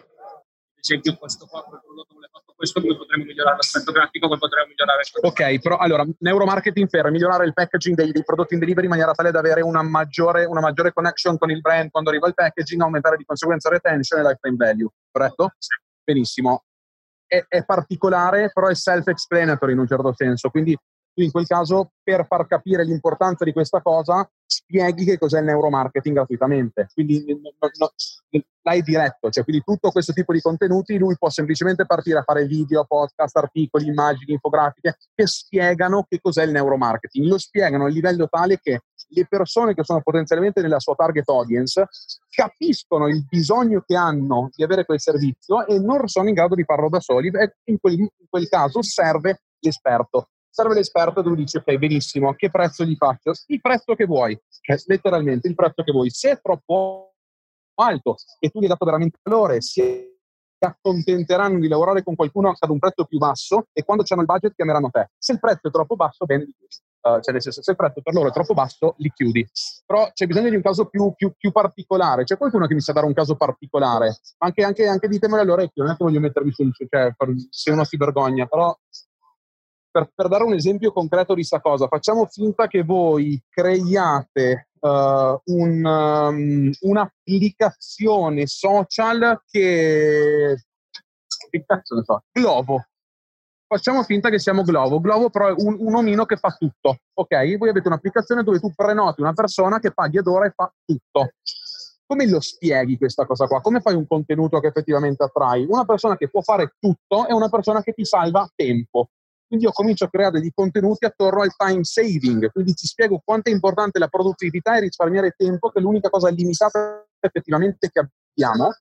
Esempio questo qua, quel prodotto vuole fatto questo, come potremmo migliorare l'aspetto grafico, come potremmo migliorare... Ok, però allora, neuromarketing per migliorare il packaging dei, dei, prodotti in delivery in maniera tale da avere una maggiore, una maggiore connection con il brand quando arriva il packaging, aumentare di conseguenza retention e lifetime value, corretto? Sì. Benissimo. È, è particolare, però è self-explanatory in un certo senso, quindi tu in quel caso, per far capire l'importanza di questa cosa, spieghi che cos'è il neuromarketing gratuitamente. Quindi no, no, l'hai diretto, cioè quindi tutto questo tipo di contenuti lui può semplicemente partire a fare video, podcast, articoli, immagini, infografiche che spiegano che cos'è il neuromarketing. Lo spiegano a livello tale che le persone che sono potenzialmente nella sua target audience capiscono il bisogno che hanno di avere quel servizio e non sono in grado di farlo da soli e in quel, in quel caso serve l'esperto serve l'esperto dove dici ok benissimo, che prezzo gli faccio? Il prezzo che vuoi, cioè letteralmente il prezzo che vuoi. Se è troppo alto e tu gli hai dato veramente valore, si accontenteranno di lavorare con qualcuno ad un prezzo più basso e quando hanno il budget chiameranno te. Se il prezzo è troppo basso, vendi. Uh, cioè nel senso, se il prezzo per loro è troppo basso, li chiudi. Però c'è bisogno di un caso più, più, più particolare. C'è qualcuno che mi sa dare un caso particolare? Anche, anche, anche ditemelo all'orecchio, non è che voglio mettervi sul... cioè, per, se uno si vergogna, però per, per, dare un esempio concreto di questa cosa, facciamo finta che voi creiate uh, un, um, un'applicazione social che... Che cazzo ne so? Glovo. Facciamo finta che siamo Glovo. Glovo però è un, un omino che fa tutto. Ok? Voi avete un'applicazione dove tu prenoti una persona che paghi ad ora e fa tutto come lo spieghi questa cosa qua? Come fai un contenuto che effettivamente attrai? Una persona che può fare tutto è una persona che ti salva tempo. Quindi io comincio a creare dei contenuti attorno al time saving, quindi ti spiego quanto è importante la produttività e risparmiare tempo, che è l'unica cosa limitata effettivamente che abbiamo.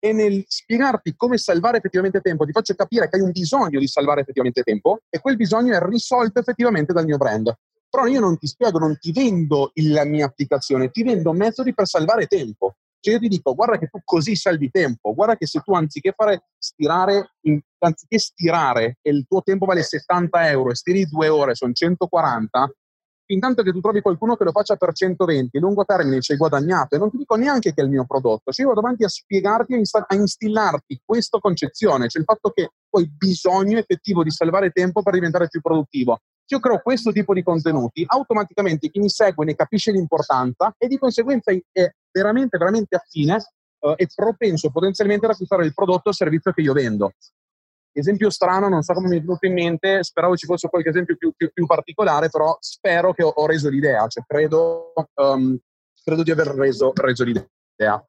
E nel spiegarti come salvare effettivamente tempo, ti faccio capire che hai un bisogno di salvare effettivamente tempo e quel bisogno è risolto effettivamente dal mio brand. Però io non ti spiego, non ti vendo la mia applicazione, ti vendo metodi per salvare tempo. Cioè io ti dico, guarda che tu così salvi tempo, guarda che se tu anziché fare stirare, in, anziché stirare e il tuo tempo vale 70 euro e stiri due ore, sono 140, intanto che tu trovi qualcuno che lo faccia per 120, a lungo termine ci hai guadagnato e non ti dico neanche che è il mio prodotto, cioè io vado avanti a spiegarti, a, instillarti questa concezione, cioè il fatto che hai bisogno effettivo di salvare tempo per diventare più produttivo. Se io creo questo tipo di contenuti, automaticamente chi mi segue ne capisce l'importanza e di conseguenza è veramente, veramente affine uh, e propenso potenzialmente ad acquistare il prodotto o servizio che io vendo. Esempio strano, non so come mi è venuto in mente, speravo ci fosse qualche esempio più, più, più particolare, però spero che ho, ho reso l'idea, cioè credo, um, credo di aver reso, reso l'idea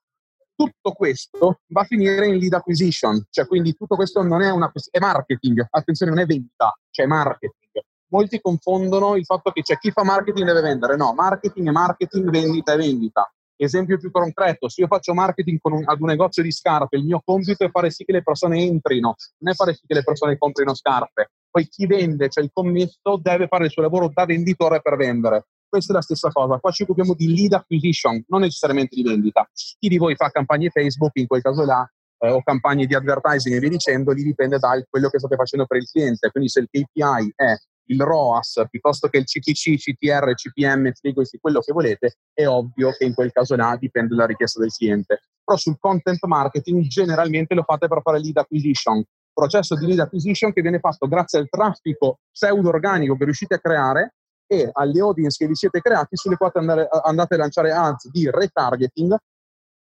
tutto questo va a finire in lead acquisition, cioè quindi tutto questo non è una è marketing, attenzione, non è vendita, cioè marketing. Molti confondono il fatto che c'è chi fa marketing deve vendere, no, marketing è marketing, vendita è vendita. Esempio più concreto, se io faccio marketing un, ad un negozio di scarpe, il mio compito è fare sì che le persone entrino, non è fare sì che le persone comprino scarpe. Poi chi vende, cioè il commesso, deve fare il suo lavoro da venditore per vendere. Questa è la stessa cosa. Qua ci occupiamo di lead acquisition, non necessariamente di vendita. Chi di voi fa campagne Facebook, in quel caso là, eh, o campagne di advertising e via dicendo, lì dipende da quello che state facendo per il cliente. Quindi se il KPI è il ROAS piuttosto che il CPC, CTR, CPM, frigo, quello che volete, è ovvio che in quel caso là dipende dalla richiesta del cliente. però sul content marketing generalmente lo fate per fare lead acquisition, processo di lead acquisition che viene fatto grazie al traffico pseudo-organico che riuscite a creare e alle audience che vi siete creati sulle quali andare, andate a lanciare ads di retargeting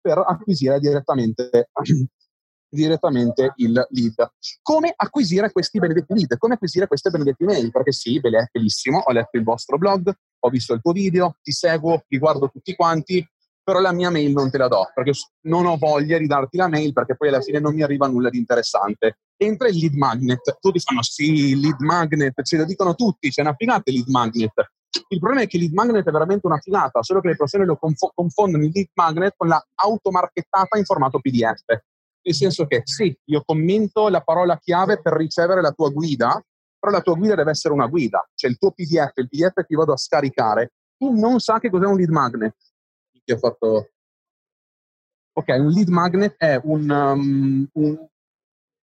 per acquisire direttamente, direttamente il lead. Come acquisire questi benedetti lead? Come acquisire queste benedetti mail? Perché sì, bellissimo, ho letto il vostro blog, ho visto il tuo video, ti seguo, li guardo tutti quanti, però la mia mail non te la do perché non ho voglia di darti la mail perché poi alla fine non mi arriva nulla di interessante. Entra il lead magnet, tutti fanno sì, lead magnet, ce lo dicono tutti, c'è una figata il lead magnet. Il problema è che il lead magnet è veramente una figata, solo che le persone lo confo- confondono il lead magnet con la automarchettata in formato PDF. Nel senso che sì, io commento la parola chiave per ricevere la tua guida, però la tua guida deve essere una guida, cioè il tuo PDF, il PDF che vado a scaricare, tu non sa che cos'è un lead magnet. Che ho fatto... Ok, un lead magnet è un, um, un,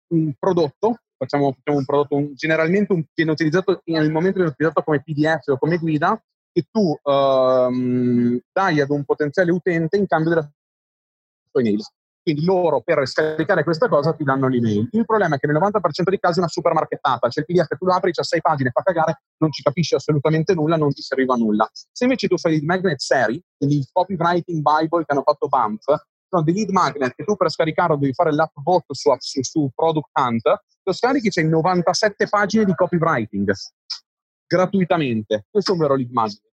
un prodotto, facciamo, facciamo, un prodotto, un, generalmente un, viene utilizzato nel momento viene utilizzato come PDF o come guida che tu um, dai ad un potenziale utente in cambio della tua email. Quindi loro per scaricare questa cosa ti danno l'email. Il problema è che nel 90% dei casi è una supermarchettata, cioè il PDF tu lo apri, c'ha sei pagine, fa cagare, non ci capisci assolutamente nulla, non ti serviva nulla. Se invece tu fai il magnet seri, quindi il copywriting bible che hanno fatto BAMF, sono dei lead magnet che tu per scaricarlo devi fare l'app bot su, su, su Product Hunt, lo scarichi c'è 97 pagine di copywriting gratuitamente. Questo è un vero lead magnet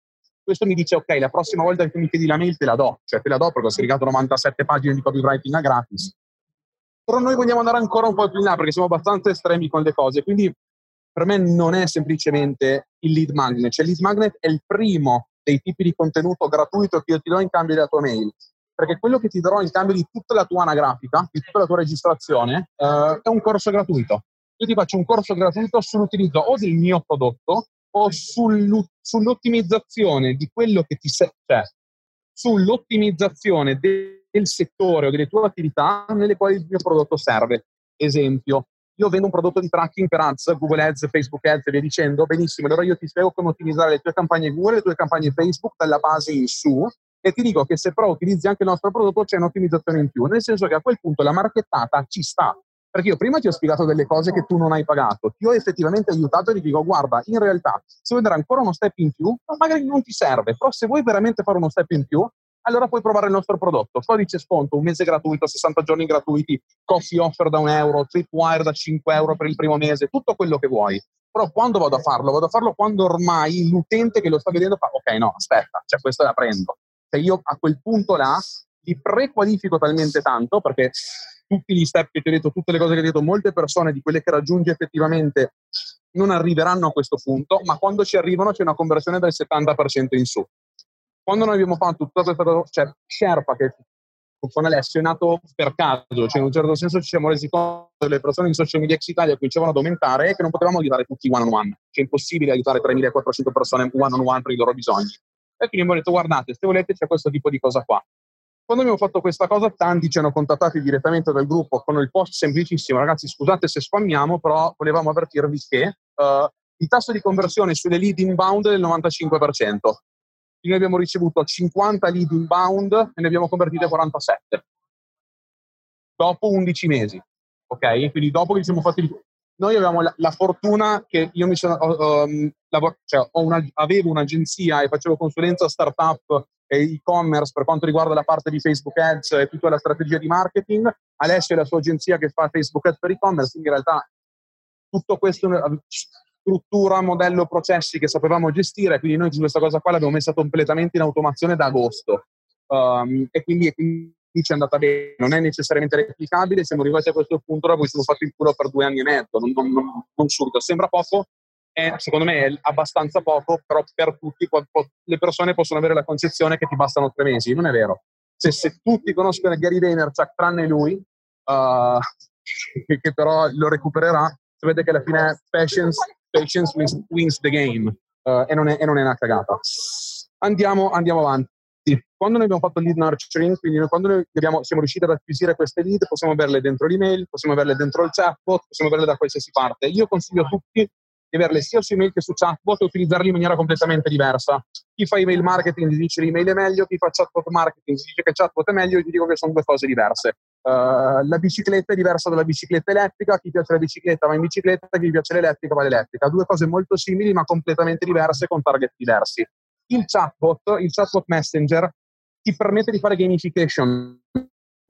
questo mi dice ok, la prossima volta che mi chiedi la mail te la do, cioè te la do perché ho scaricato 97 pagine di copywriting a gratis. Però noi vogliamo andare ancora un po' più in là perché siamo abbastanza estremi con le cose, quindi per me non è semplicemente il lead magnet, cioè il lead magnet è il primo dei tipi di contenuto gratuito che io ti do in cambio della tua mail, perché quello che ti darò in cambio di tutta la tua anagrafica, di tutta la tua registrazione, eh, è un corso gratuito. Io ti faccio un corso gratuito sull'utilizzo o del mio prodotto o sull'ottimizzazione di quello che ti serve, cioè sull'ottimizzazione de- del settore o delle tue attività nelle quali il mio prodotto serve. Esempio, io vendo un prodotto di tracking per ads, Google Ads, Facebook Ads e via dicendo, benissimo, allora io ti spiego come ottimizzare le tue campagne Google, le tue campagne Facebook dalla base in su e ti dico che se però utilizzi anche il nostro prodotto c'è un'ottimizzazione in più, nel senso che a quel punto la marchettata ci sta, perché io prima ti ho spiegato delle cose che tu non hai pagato, ti ho effettivamente aiutato e ti dico, guarda, in realtà, se vuoi dare ancora uno step in più, magari non ti serve, però se vuoi veramente fare uno step in più, allora puoi provare il nostro prodotto. Codice sconto, un mese gratuito, 60 giorni gratuiti, coffee offer da un euro, tripwire da 5 euro per il primo mese, tutto quello che vuoi. Però quando vado a farlo? Vado a farlo quando ormai l'utente che lo sta vedendo fa, ok, no, aspetta, cioè questo la prendo. Cioè io a quel punto là li prequalifico talmente tanto perché tutti gli step che ti ho detto, tutte le cose che ti ho detto, molte persone di quelle che raggiungi effettivamente non arriveranno a questo punto, ma quando ci arrivano c'è una conversione del 70% in su. Quando noi abbiamo fatto tutta questa cosa, cioè Sherpa che con Alessio è nato per caso, cioè in un certo senso ci siamo resi conto che le persone in social media ex Italia cominciavano ad aumentare e che non potevamo aiutare tutti one on one, cioè è impossibile aiutare 3.400 persone one on one per i loro bisogni. E quindi abbiamo detto guardate, se volete c'è questo tipo di cosa qua. Quando abbiamo fatto questa cosa, tanti ci hanno contattati direttamente dal gruppo con il post semplicissimo. Ragazzi, scusate se spammiamo, però volevamo avvertirvi che uh, il tasso di conversione sulle lead inbound è del 95%. Quindi noi abbiamo ricevuto 50 lead inbound e ne abbiamo convertite 47. Dopo 11 mesi. Ok? Quindi dopo che ci siamo fatti noi avevamo la, la, fortuna che io mi sono, um, lavor- cioè, una, avevo un'agenzia e facevo consulenza startup e-commerce per quanto riguarda la parte di Facebook Ads e tutta la strategia di marketing. Alessio è la sua agenzia che fa Facebook Ads per e-commerce, in realtà tutto questo struttura, modello, processi che sapevamo gestire, quindi noi questa cosa qua l'abbiamo messa completamente in automazione da agosto. Um, e quindi, e quindi ci è andata bene, non è necessariamente replicabile, siamo arrivati a questo punto dopo ci siamo fatti il culo per due anni e mezzo, non, non, non, non subito, sembra poco, è, secondo me è abbastanza poco, però per tutti le persone possono avere la concezione che ti bastano tre mesi, non è vero. Se, se tutti conoscono Gary Vaynerchuk tranne lui, uh, che, che, però lo recupererà, sapete che alla fine patience, patience wins, wins the game uh, e, non è, e, non è, una cagata. Andiamo, andiamo avanti quando noi abbiamo fatto lead nurturing, quindi quando noi abbiamo, siamo riusciti ad acquisire queste lead, possiamo averle dentro l'email, possiamo averle dentro il chatbot, possiamo averle da qualsiasi parte. Io consiglio a tutti averle sia su email che su chatbot e utilizzarli in maniera completamente diversa. Chi fa email marketing ti dice l'email è meglio, chi fa chatbot marketing ti dice che chatbot è meglio, io ti dico che sono due cose diverse. Uh, la bicicletta è diversa dalla bicicletta elettrica, chi piace la bicicletta va in bicicletta, chi piace l'elettrica va l'elettrica. Due cose molto simili ma completamente diverse con target diversi. Il chatbot, il chatbot messenger, ti permette di fare gamification,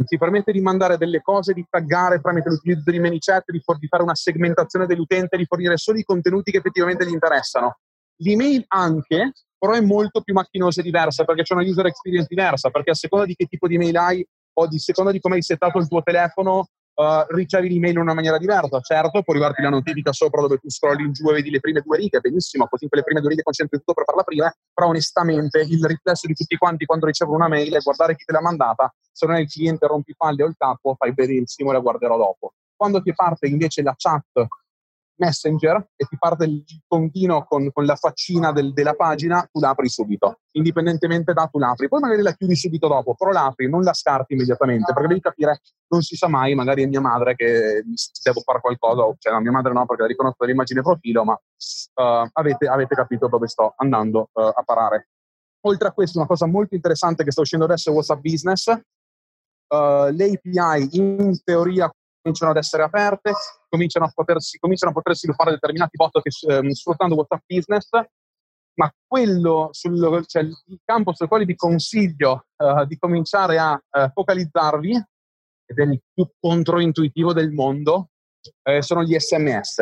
ti permette di mandare delle cose, di taggare tramite l'utilizzo di ManyChat, di, di fare una segmentazione dell'utente, di fornire solo i contenuti che effettivamente gli interessano. L'email anche, però è molto più macchinosa e diversa perché c'è una user experience diversa, perché a seconda di che tipo di email hai o a seconda di come hai settato il tuo telefono, uh, ricevi l'email in una maniera diversa. Certo, può arrivarti la notifica sopra dove tu scrolli in giù e vedi le prime due righe, benissimo, così quelle prime due righe concentri tutto per farla prima, però onestamente il riflesso di tutti quanti quando ricevono una mail è guardare chi te l'ha mandata, se non è il cliente rompi palle o il capo, fai benissimo e la guarderò dopo. Quando ti parte invece la chat Messenger e ti parte il continuo con, con la faccina del, della pagina, tu l'apri subito. Indipendentemente da tu l'apri. Poi magari la chiudi subito dopo, però l'apri, non la scarti immediatamente, perché devi capire, non si sa mai, magari è mia madre che devo fare qualcosa, cioè no, mia madre no, perché la riconosco dall'immagine profilo, ma uh, avete, avete, capito dove sto andando uh, a parare. Oltre a questo, una cosa molto interessante che sta uscendo adesso è WhatsApp Business. Uh, le API in teoria cominciano ad essere aperte, cominciano a potersi, cominciano a poter sviluppare determinati bot che, ehm, sfruttando WhatsApp Business, ma quello sul, cioè il campo sul quale vi consiglio uh, di cominciare a uh, focalizzarvi, ed è il più controintuitivo del mondo, eh, sono gli SMS.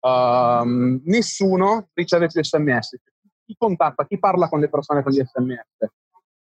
Uh, ehm, nessuno riceve più SMS. Chi contatta, chi parla con le persone con gli SMS?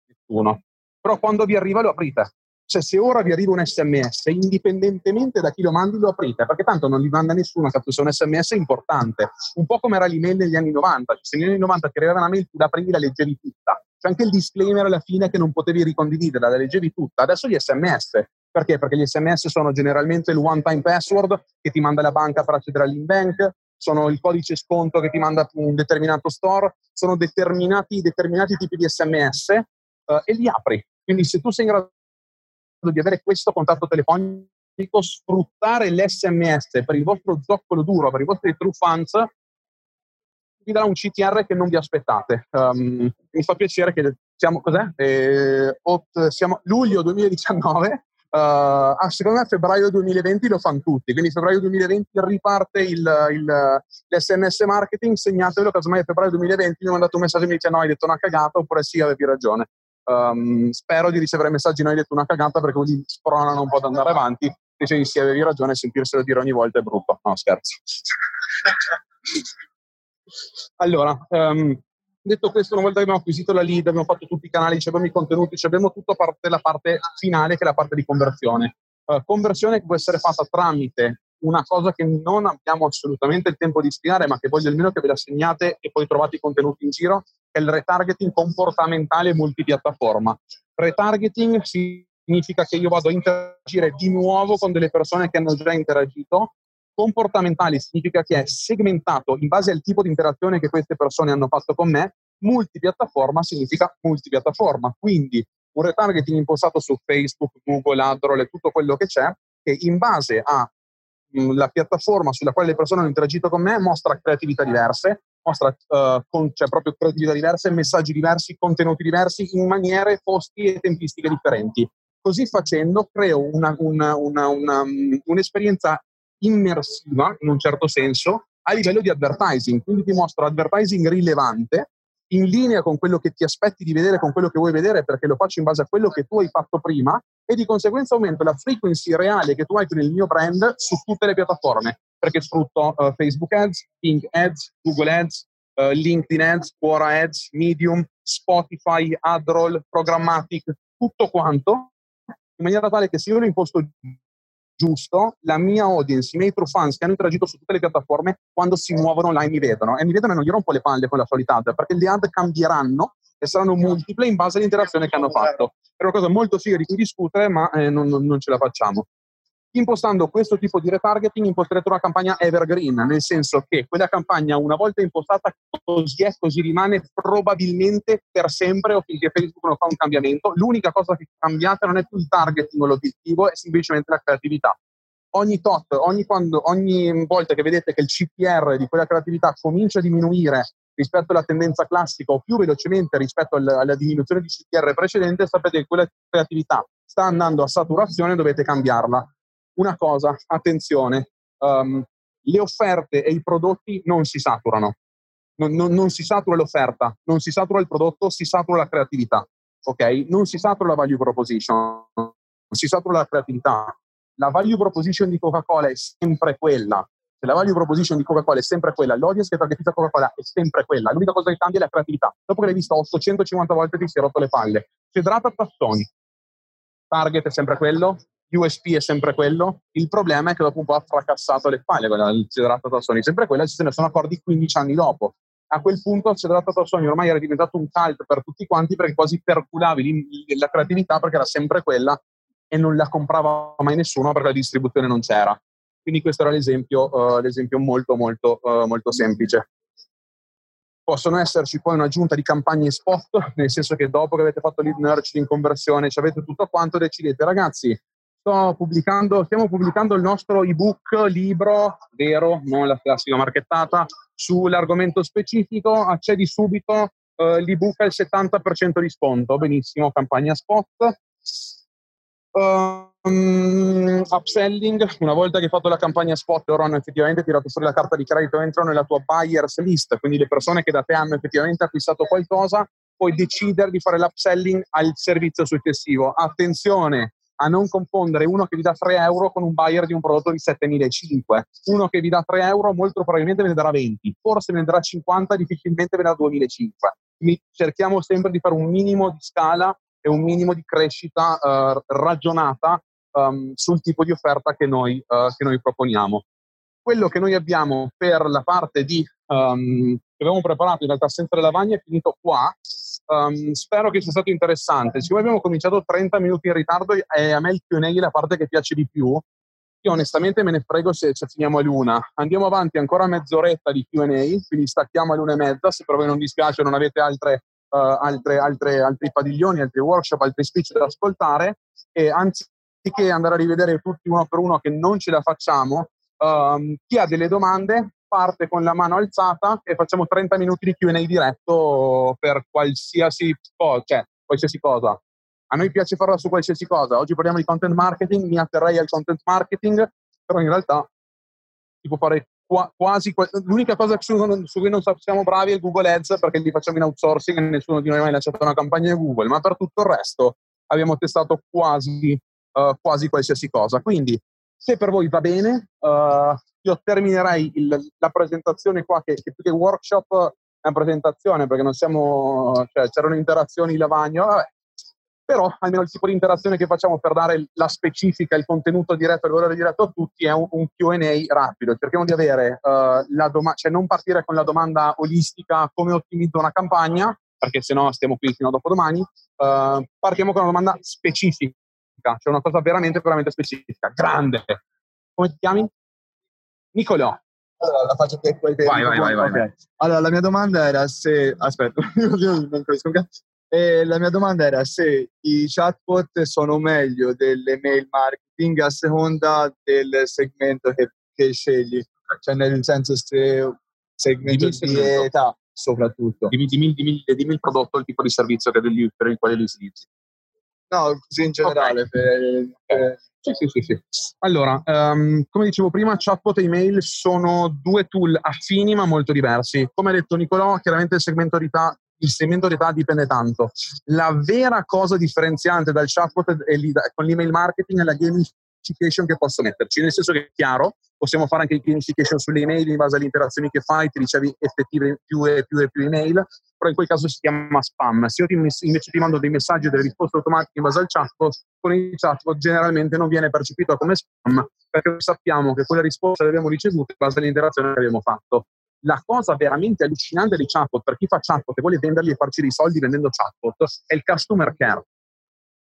Nessuno. Però quando vi arriva lo aprite. Cioè, se ora vi arriva un sms, indipendentemente da chi lo mandi, lo aprite, perché tanto non li manda nessuno, capisco, se un sms è importante. Un po' come era l'email negli anni 90. Cioè, se negli anni 90 ti arrivava una mail, tu la aprivi, la leggevi tutta. C'è anche il disclaimer alla fine che non potevi ricondividere, la leggevi tutta. Adesso gli sms. Perché? Perché gli sms sono generalmente il one-time password che ti manda la banca per accedere all'inbank, sono il codice sconto che ti manda un determinato store, sono determinati, determinati tipi di sms uh, e li apri. Quindi se tu sei in grado di avere questo contatto telefonico, sfruttare l'SMS per il vostro zoccolo duro, per i vostri true fans, vi darà un CTR che non vi aspettate. Um, mi fa piacere che siamo, cos'è? Eh, ot, siamo luglio 2019. Uh, ah, secondo me febbraio 2020 lo fanno tutti, quindi febbraio 2020 riparte il, il, l'SMS marketing, segnatelo, casomai a febbraio 2020 mi ha mandato un messaggio e mi dice no, hai detto una cagata, oppure sì, avevi ragione. Um, spero di ricevere messaggi, non hai detto una cagata perché così spronano un po' ad andare avanti. Dicevi sì, avevi ragione, sentirselo dire ogni volta è brutto. No, scherzo. allora, um, detto questo, una volta che abbiamo acquisito la lead, abbiamo fatto tutti i canali, abbiamo i contenuti, abbiamo tutta parte, la parte finale che è la parte di conversione. Uh, conversione che può essere fatta tramite una cosa che non abbiamo assolutamente il tempo di spiegare, ma che voglio almeno che ve la segnate e poi trovate i contenuti in giro, è il retargeting comportamentale multipiattaforma. Retargeting significa che io vado a interagire di nuovo con delle persone che hanno già interagito. Comportamentale significa che è segmentato in base al tipo di interazione che queste persone hanno fatto con me. Multipiattaforma significa multipiattaforma. Quindi un retargeting impostato su Facebook, Google, Adroll e tutto quello che c'è, che in base a Mm, piattaforma sulla quale le persone hanno interagito con me mostra creatività diverse, mostra uh, con, cioè proprio creatività diverse, messaggi diversi, contenuti diversi in maniere, posti e tempistiche differenti. Così facendo creo una, una, una, um, un'esperienza immersiva, in un certo senso, a livello di advertising. Quindi ti mostro advertising rilevante, in linea con quello che ti aspetti di vedere, con quello che vuoi vedere, perché lo faccio in base a quello che tu hai fatto prima e di conseguenza aumento la frequency reale che tu hai con il mio brand su tutte le piattaforme, perché sfrutto uh, Facebook Ads, Bing Ads, Google Ads, uh, LinkedIn Ads, Quora Ads, Medium, Spotify, AdRoll, Programmatic, tutto quanto, in maniera tale che se io lo imposto giusto, la mia audience, i miei true fans che hanno interagito su tutte le piattaforme, quando si muovono online mi vedono e mi vedono e non gli rompo le palle con la solita ad, perché le ad cambieranno e saranno multiple in base all'interazione che hanno fatto. È una cosa molto figa di cui discutere, ma eh, non, non, ce la facciamo. Impostando questo tipo di retargeting imposterete una campagna evergreen, nel senso che quella campagna una volta impostata così è, così rimane probabilmente per sempre o finché Facebook non fa un cambiamento. L'unica cosa che cambiate non è più il targeting o l'obiettivo, è semplicemente la creatività. Ogni tot, ogni, quando, ogni volta che vedete che il CPR di quella creatività comincia a diminuire rispetto alla tendenza classica o più velocemente rispetto al, alla diminuzione di CTR precedente, sapete che quella creatività sta andando a saturazione, dovete cambiarla. Una cosa, attenzione, um, le offerte e i prodotti non si saturano. Non, non, non, si satura l'offerta, non si satura il prodotto, si satura la creatività. Ok? Non si satura la value proposition, si satura la creatività. La value proposition di Coca-Cola è sempre quella. Se la value proposition di Coca-Cola è sempre quella, l'audience che targetizza Coca-Cola è sempre quella. L'unica cosa che cambia è la creatività. Dopo che l'hai vista 850 volte ti si è rotto le palle. Cedrata Tassoni. Target è sempre quello, USP è sempre quello, il problema è che dopo un po' ha fracassato le palle, quella del Cedrata Sony, sempre quella, se ne sono accorti 15 anni dopo. A quel punto il Cedrata Sony ormai era diventato un cult per tutti quanti perché quasi perculavi la creatività perché era sempre quella e non la comprava mai nessuno perché la distribuzione non c'era. Quindi questo era l'esempio, uh, l'esempio molto molto uh, molto semplice. Possono esserci poi un'aggiunta di campagne spot, nel senso che dopo che avete fatto lead nurturing, conversione, ci avete tutto quanto, decidete ragazzi, pubblicando, stiamo pubblicando il nostro ebook, libro, vero, non la classica marchettata, sull'argomento specifico, accedi subito, eh, l'ebook è il 70% di sconto, benissimo, campagna spot. Um, upselling, una volta che hai fatto la campagna spot loro hanno effettivamente tirato fuori la carta di credito, entrano nella tua buyers list, quindi le persone che da te hanno effettivamente acquistato qualcosa, puoi decidere di fare l'upselling al servizio successivo. Attenzione, a non confondere uno che vi dà 3 euro con un buyer di un prodotto di 7.500. Uno che vi dà 3 euro molto probabilmente ve ne darà 20, forse ve ne darà 50, difficilmente ve ne darà 2.500. Quindi cerchiamo sempre di fare un minimo di scala e un minimo di crescita uh, ragionata um, sul tipo di offerta che noi, uh, che noi, proponiamo. Quello che noi abbiamo per la parte di, um, che avevamo preparato in realtà senza le lavagne è finito qua, Um, spero che sia stato interessante. Siccome abbiamo cominciato 30 minuti in ritardo e a me il Q&A è la parte che piace di più, io onestamente me ne frego se, se finiamo a luna. Andiamo avanti ancora mezz'oretta di Q&A, quindi stacchiamo a luna e mezza, se per voi non dispiace non avete altre, uh, altre, altre, altri padiglioni, altri workshop, altri speech da ascoltare. E anziché andare a rivedere tutti uno per uno che non ce la facciamo, um, chi ha delle domande parte con la mano alzata e facciamo 30 minuti di Q&A diretto per qualsiasi cosa, cioè qualsiasi cosa. A noi piace farla su qualsiasi cosa. Oggi parliamo di content marketing, mi atterrei al content marketing, però in realtà si può fare qua, quasi... L'unica cosa su, su, cui non siamo bravi è Google Ads perché li facciamo in outsourcing e nessuno di noi ha mai lanciato una campagna Google, ma per tutto il resto abbiamo testato quasi, uh, quasi qualsiasi cosa. Quindi se per voi va bene, uh, io terminerei il, la presentazione qua, che, che, più che workshop è una presentazione, perché non siamo, cioè, c'erano interazioni lavagno, vabbè. però almeno il tipo di interazione che facciamo per dare la specifica, il contenuto diretto, il valore diretto a tutti è un, un Q&A rapido. Cerchiamo di avere uh, la domanda, cioè non partire con la domanda olistica come ottimizzo una campagna, perché sennò stiamo qui fino a dopodomani, uh, partiamo con una domanda specifica, cioè una cosa veramente, veramente specifica, grande. Come ti chiami? Nicolò. Allora, la faccio per quel Vai, vai, vai, vai, okay. Allora, la mia domanda era se... Aspetta, non capisco e la mia domanda era se i chatbot sono meglio delle mail marketing a seconda del segmento che, che scegli, cioè nel senso se segmento dimmi di età soprattutto. Dimmi, dimmi, dimmi, dimmi, il prodotto, il tipo di servizio per il, per il quale li utilizzi. No, così in generale. Okay. Per, per... Sì, sì, sì, sì. Allora, um, come dicevo prima, chatbot e email sono due tool affini ma molto diversi. Come ha detto Nicolò, chiaramente il segmento di età il segmento di età dipende tanto. La vera cosa differenziante dal chatbot e con l'email marketing è la gamification che posso metterci, nel senso che è chiaro, possiamo fare anche il gamification sulle email in base alle interazioni che fai, ti ricevi effettive più e più e più email, però in quel caso si chiama spam. Se io ti, invece ti mando dei messaggi e delle risposte automatiche in base al chatbot, con il chatbot generalmente non viene percepito come spam perché sappiamo che quelle risposte le abbiamo ricevute in base all'interazione che abbiamo fatto. La cosa veramente allucinante dei chatbot per chi fa chatbot e vuole venderli e farci dei soldi vendendo chatbot è il customer care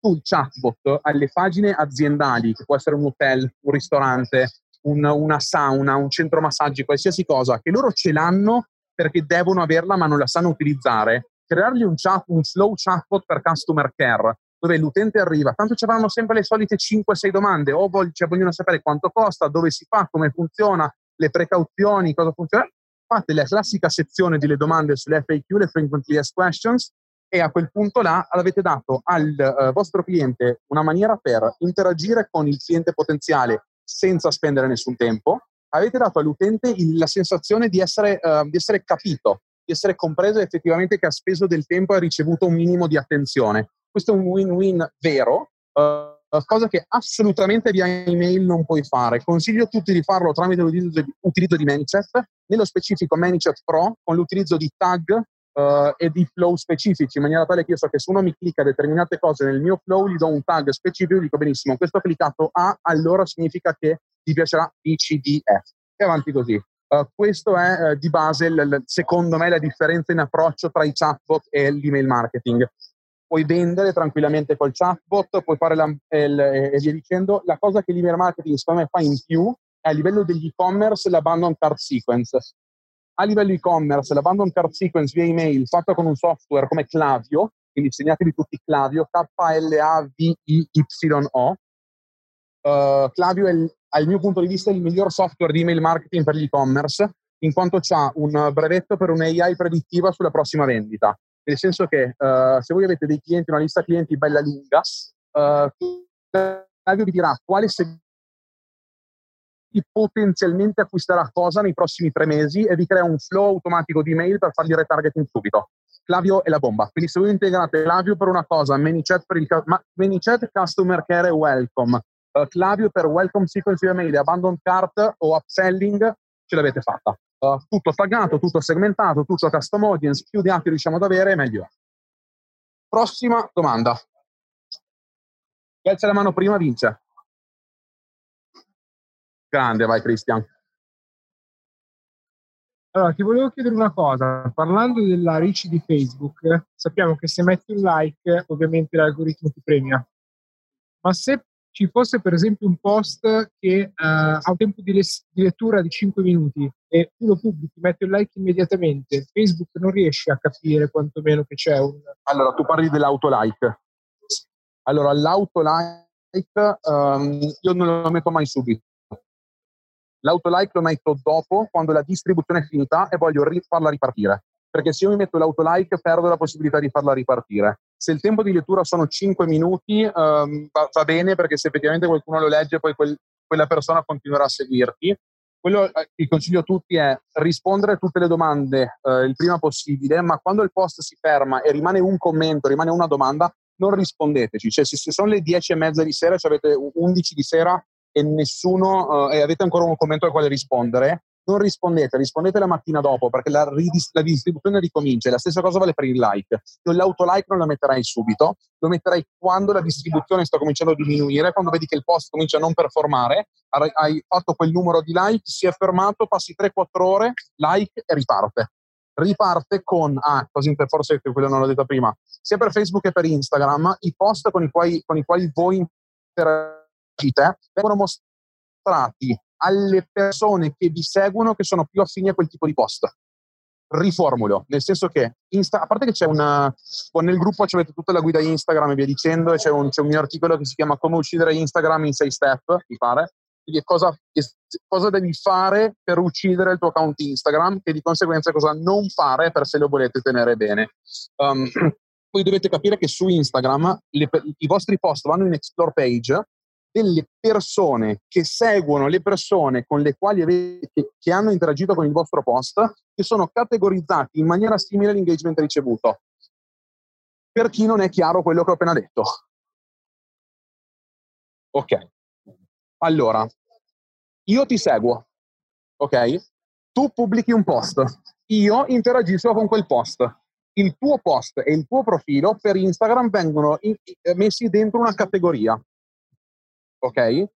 il chatbot alle pagine aziendali, che può essere un hotel, un ristorante, un, una sauna, un centro massaggi, qualsiasi cosa, che loro ce l'hanno perché devono averla ma non la sanno utilizzare, creargli un, chat, un slow chatbot per customer care, dove l'utente arriva, tanto ci avranno sempre le solite 5-6 domande, o vogliono, cioè, vogliono sapere quanto costa, dove si fa, come funziona, le precauzioni, cosa funziona. fate la classica sezione delle domande sulle FAQ, le Frequently Asked Questions, e a quel punto là avete dato al eh, vostro cliente una maniera per interagire con il cliente potenziale senza spendere nessun tempo, avete dato all'utente il- la sensazione di essere, eh, di essere capito, di essere compreso effettivamente che ha speso del tempo e ha ricevuto un minimo di attenzione. Questo è un win-win vero, eh, cosa che assolutamente via email non puoi fare. Consiglio a tutti di farlo tramite l'utilizzo di, utilizzo di ManyChat, nello specifico ManyChat Pro, con l'utilizzo di tag eh, e di flow specifici, in maniera tale che io so che se uno mi clicca determinate cose nel mio flow, gli do un tag specifico e dico benissimo, questo ha cliccato A, allora significa che ti piacerà BCDF. E avanti così. Eh, questo è eh, di base, l- l- secondo me, la differenza in approccio tra i chatbot e l'email marketing. Puoi vendere tranquillamente col chatbot, puoi fare la, l- e via dicendo. La cosa che l'email marketing secondo me fa in più è a livello degli e-commerce l'abandon card sequence. A livello e-commerce l'abandon card sequence via email fatta con un software come Clavio, quindi segnatevi tutti Clavio, K-L-A-V-I-Y-O. Uh, Clavio è, il- mio punto di vista, il miglior software di email marketing per l'e-commerce, in quanto ha un brevetto per un'AI predittiva sulla prossima vendita. Nel senso che uh, se voi avete dei clienti, una lista clienti bella lunga, uh, Clavio vi dirà quale segmento potenzialmente acquisterà cosa nei prossimi tre mesi e vi crea un flow automatico di mail per fargli retargeting subito. Clavio è la bomba. Quindi se voi integrate Clavio per una cosa, ManyChat per il ma- ManyChat Customer Care e Welcome, eh, Clavio per Welcome Sequence via mail, Abandon Cart o Upselling, ce l'avete fatta. Eh, tutto taggato, tutto segmentato, tutto custom audience, più dati riusciamo ad avere, meglio è. Prossima domanda. Chi alza la mano prima vince. Grande, vai Cristian. Allora, ti volevo chiedere una cosa. Parlando della reach di Facebook, sappiamo che se metti un like, ovviamente l'algoritmo ti premia. Ma se ci fosse, per esempio, un post che eh, ha un tempo di, les- di lettura di 5 minuti e tu lo pubblichi, metti un like immediatamente, Facebook non riesce a capire quantomeno che c'è un... Allora, tu parli dell'autolike. Allora, l'autolike ehm, io non lo metto mai subito. L'autolike lo metto dopo, quando la distribuzione è finita e voglio farla ripartire. Perché se io mi metto l'autolike perdo la possibilità di farla ripartire. Se il tempo di lettura sono 5 minuti, ehm, va, va bene perché se effettivamente qualcuno lo legge, poi quel- quella persona continuerà a seguirti. Quello eh, che consiglio a tutti è rispondere a tutte le domande eh, il prima possibile, ma quando il post si ferma e rimane un commento, rimane una domanda, non rispondeteci. Cioè, se, se sono le 10 e mezza di sera, cioè avete 11 di sera e nessuno eh, avete ancora un commento al quale rispondere, non rispondete, rispondete la mattina dopo perché la, ridis- la distribuzione ricomincia. La stessa cosa vale per il like. Io l'autolike non la metterai subito, lo metterai quando la distribuzione sta cominciando a diminuire, quando vedi che il post comincia a non performare, hai- fatto quel numero di like, si è fermato, passi 3-4 ore, like e riparte. Riparte con, ah, così forse quello non l'ho detto prima, sia per Facebook che per Instagram, i post con i quali, con i quali voi interagite vengono mostrati alle persone che vi seguono che sono più affini a quel tipo di post. Riformulo, nel senso che Insta, a parte che c'è una nel gruppo avete tutta la guida Instagram e via dicendo, e c'è un, c'è un mio articolo che si chiama Come uccidere Instagram in 6 step, mi pare. Quindi cosa, cosa devi fare per uccidere il tuo account Instagram e di conseguenza cosa non fare per se lo volete tenere bene. Um, poi dovete capire che su Instagram le, i vostri post vanno in explore page delle persone che seguono le persone con le quali avete, che, hanno interagito con il vostro post, che sono categorizzati in maniera simile all'engagement ricevuto. Per chi non è chiaro quello che ho appena detto. Ok. Allora, io ti seguo, ok? Tu pubblichi un post, io interagisco con quel post. Il tuo post e il tuo profilo per Instagram vengono in- messi dentro una categoria ok?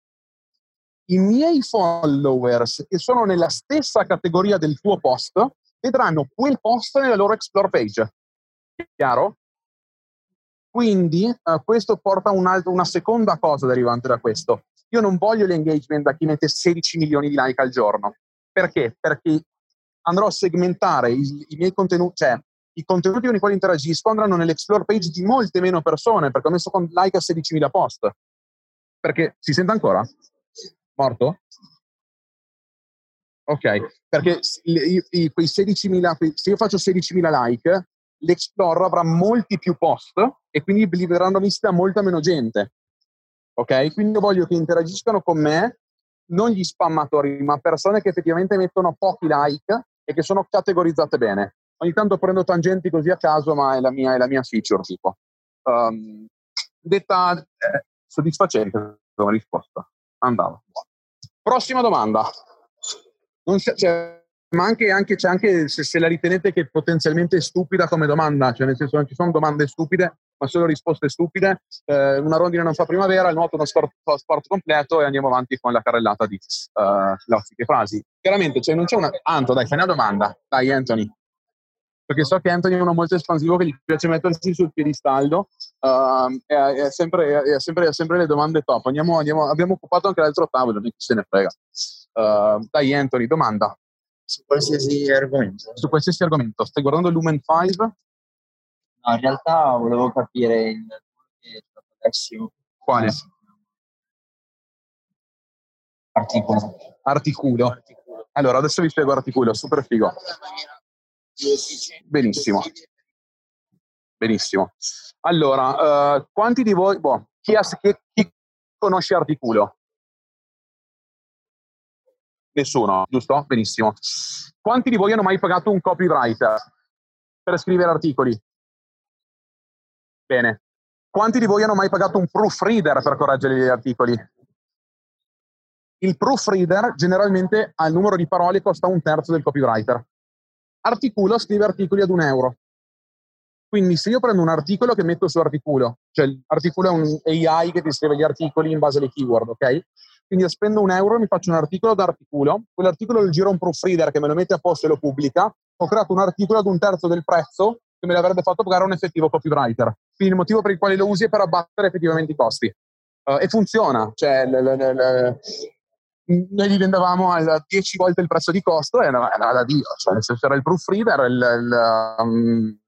I miei followers che sono nella stessa categoria del tuo post vedranno quel post nella loro explore page. Chiaro? Quindi eh, questo porta un altro- una seconda cosa derivante da questo. Io non voglio l'engagement da chi mette 16 milioni di like al giorno. Perché? Perché andrò a segmentare i, i miei contenuti, cioè i contenuti con i quali interagisco andranno nell'explore page di molte meno persone perché ho messo like a 16.000 post. Perché si sente ancora? Morto? Ok, perché quei 16.000, quei- se io faccio 16.000 like, l'Explore avrà molti più post e quindi li vedranno visti da molta meno gente. Ok? Quindi io voglio che interagiscano con me non gli spammatori, ma persone che effettivamente mettono pochi like e che sono categorizzate bene. Ogni tanto prendo tangenti così a caso, ma è la mia, è la mia feature, tipo. Um, detta eh, soddisfacente come risposta. Andava. Prossima domanda. C'è, c'è- ma anche, anche- c'è anche se, se la ritenete che potenzialmente è stupida come domanda, cioè nel senso non ci sono domande stupide, ma solo risposte stupide. Eh, una rondine non fa primavera, il nuoto è uno sport, sport completo e andiamo avanti con la carrellata di uh, classiche frasi. Chiaramente cioè, non c'è una... Anto, dai, fai una domanda. Dai, Anthony. Perché so che Anthony è uno molto espansivo che gli piace mettersi sul piedistallo uh, e ha sempre, ha sempre, ha sempre le domande top. Andiamo, andiamo- abbiamo occupato anche l'altro tavolo, non se ne frega. Uh, dai, Anthony, domanda Su qualsiasi argomento. su qualsiasi argomento. Stai guardando Lumen 5? No, in realtà volevo capire il è adesso Quale? articolo. Articulo. Allora, adesso vi spiego articulo, super figo. Benissimo. Benissimo. Allora, eh, quanti di voi, boh, chi, ha- chi- chi conosce articulo? Nessuno, giusto? Benissimo. Quanti di voi hanno mai pagato un copywriter per scrivere articoli? Bene. Quanti di voi hanno mai pagato un proofreader per correggere gli articoli? Il proofreader generalmente al numero di parole costa un terzo del copywriter. Articulo scrive articoli ad un euro. Quindi se io prendo un articolo che metto su Articulo, cioè l'articolo è un AI che ti scrive gli articoli in base alle keyword, ok? Quindi io spendo un euro mi faccio un articolo da articolo, quell'articolo lo giro a un proofreader che me lo mette a posto e lo pubblica, ho creato un articolo ad un terzo del prezzo che me l'avrebbe fatto pagare un effettivo copywriter. Quindi il motivo per il quale lo usi è per abbattere effettivamente i costi. Eh, e funziona, cioè l- l- l- noi li vendevamo a 10 volte il prezzo di costo e era, era da Dio, cioè nel senso era il proofreader, il, il, um,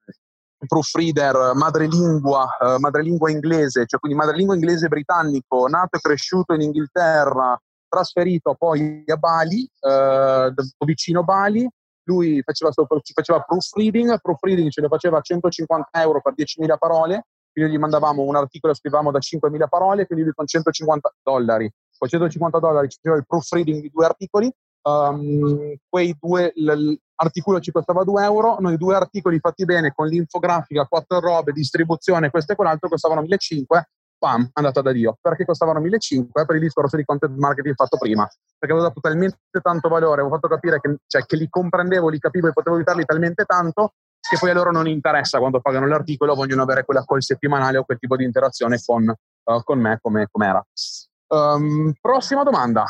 il proofreader madrelingua, eh, madrelingua inglese, cioè quindi madrelingua inglese britannico, nato e cresciuto in Inghilterra, trasferito poi a Bali, eh, vicino Bali, lui faceva, faceva proofreading, proofreading ce lo faceva a 150 euro per 10.000 parole, quindi gli mandavamo un articolo, scrivevamo da 5.000 parole, quindi lui con 150 dollari, con 150 dollari ci faceva il proofreading di due articoli, um, quei due, l'articolo ci costava 2 euro, noi due articoli fatti bene con l'infografica, quattro robe, distribuzione, questo e quell'altro costavano 1.500, pam, andata da Dio. Perché costavano 1.500? Per il discorso di content marketing fatto prima, perché avevo dato talmente tanto valore, avevo fatto capire che, cioè, che li comprendevo, li capivo e potevo aiutarli talmente tanto che poi a loro non interessa quando pagano l'articolo, vogliono avere quella call settimanale o quel tipo di interazione con, eh, con me come era. Um, prossima domanda.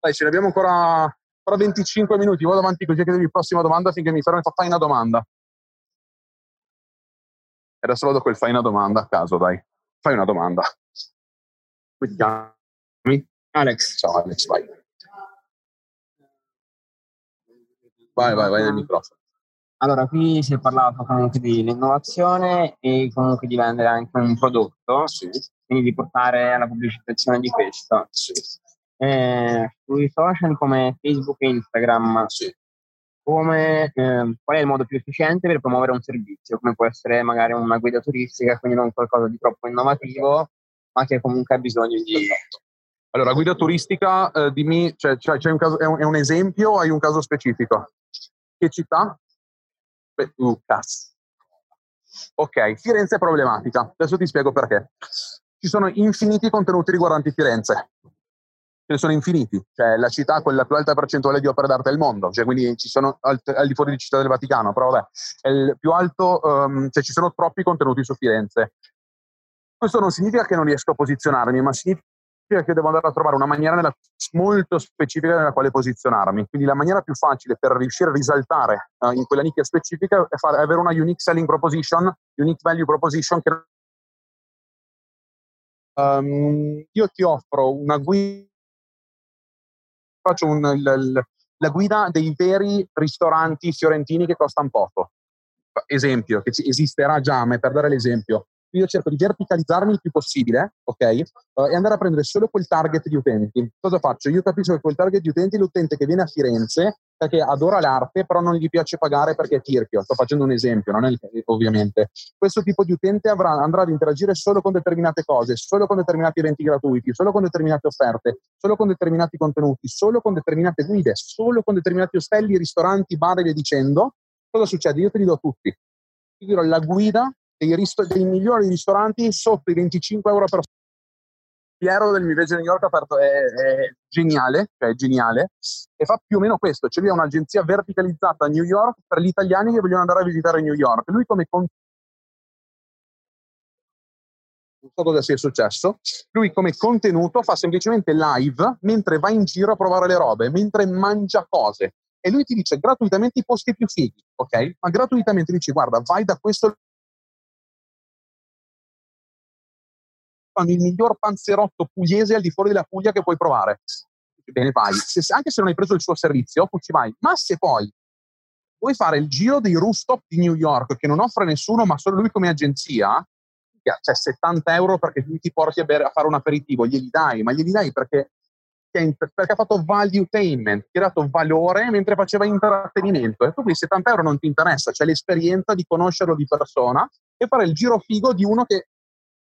Dai, ce ne abbiamo ancora, ancora 25 minuti. Vado avanti così a chiedervi prossima domanda finché mi fermo e fa fai una domanda. E adesso vado col fai una domanda a caso, dai. Fai una domanda. Come ti chiami? Alex, Ciao Alex, vai. Vai, vai, vai nel microfono. allora qui si è parlato comunque dell'innovazione e comunque di vendere anche un prodotto, Sì, quindi di portare alla pubblicizzazione di questo. sì, Eh, sui social come Facebook e Instagram, sì. come, eh, qual è il modo più efficiente per promuovere un servizio, come può essere magari una guida turistica, quindi non qualcosa di troppo innovativo, ma che comunque ha bisogno di... Allora, guida turistica, eh, dimmi, cioè, cioè, c'è un caso, è, un, è un esempio o hai un caso specifico? Che città? Beh, cazzo. Ok, Firenze è problematica. Adesso ti spiego perché. Ci sono infiniti contenuti riguardanti Firenze. Ce ne sono infiniti. Cioè, la città con la più alta percentuale di opere d'arte del mondo. Cioè, quindi ci sono al, al di fuori di Città del Vaticano, però vabbè, è il più alto, ehm, cioè ci sono troppi contenuti su Firenze. Questo non significa che non riesco a posizionarmi, ma significa che devo andare a trovare una maniera nella- molto specifica nella quale posizionarmi. Quindi la maniera più facile per riuscire a risaltare eh, in quella nicchia specifica è, fare, avere una unique selling proposition, unique value proposition che Ehm, io ti offro una guida faccio un- il- la guida dei veri ristoranti fiorentini che costano poco. Esempio che esisterà già ma è per dare l'esempio io cerco di verticalizzarmi il più possibile, ok? Eh, e andare a prendere solo quel target di utenti. Cosa faccio? Io capisco che quel target di utenti è l'utente che viene a Firenze perché adora l'arte, però non gli piace pagare perché è tirchio. Sto facendo un esempio, non è il, ovviamente. Questo tipo di utente avrà, andrà ad interagire solo con determinate cose, solo con determinati eventi gratuiti, solo con determinate offerte, solo con determinati contenuti, solo con determinate guide, solo con determinati ostelli, ristoranti, bar e via dicendo. Cosa succede? Io te li do tutti. Ti dirò la guida dei, risto- dei migliori ristoranti sotto i 25 euro per Piero del Mi Vege New York aperto è, è, geniale, cioè è geniale, e fa più o meno questo, cioè lui ha un'agenzia verticalizzata a New York per gli italiani che vogliono andare a visitare New York. Lui come con... non so cosa sia successo, lui come contenuto fa semplicemente live mentre va in giro a provare le robe, mentre mangia cose. E lui ti dice gratuitamente i posti più fighi, ok? Ma gratuitamente dici guarda, vai da questo fanno il miglior panzerotto pugliese al di fuori della Puglia che puoi provare. Bene, vai. Se, anche se non hai preso il suo servizio, poi ci vai. Ma se poi vuoi fare il giro dei rooftop di New York che non offre nessuno, ma solo lui come agenzia, cioè 70 euro perché lui ti porti a, bere, a fare un aperitivo, glieli dai, ma glieli dai perché, perché ha fatto valuetainment, ti ha dato valore mentre faceva intrattenimento. E tu quei 70 euro non ti interessa, c'è l'esperienza di conoscerlo di persona e fare il giro figo di uno che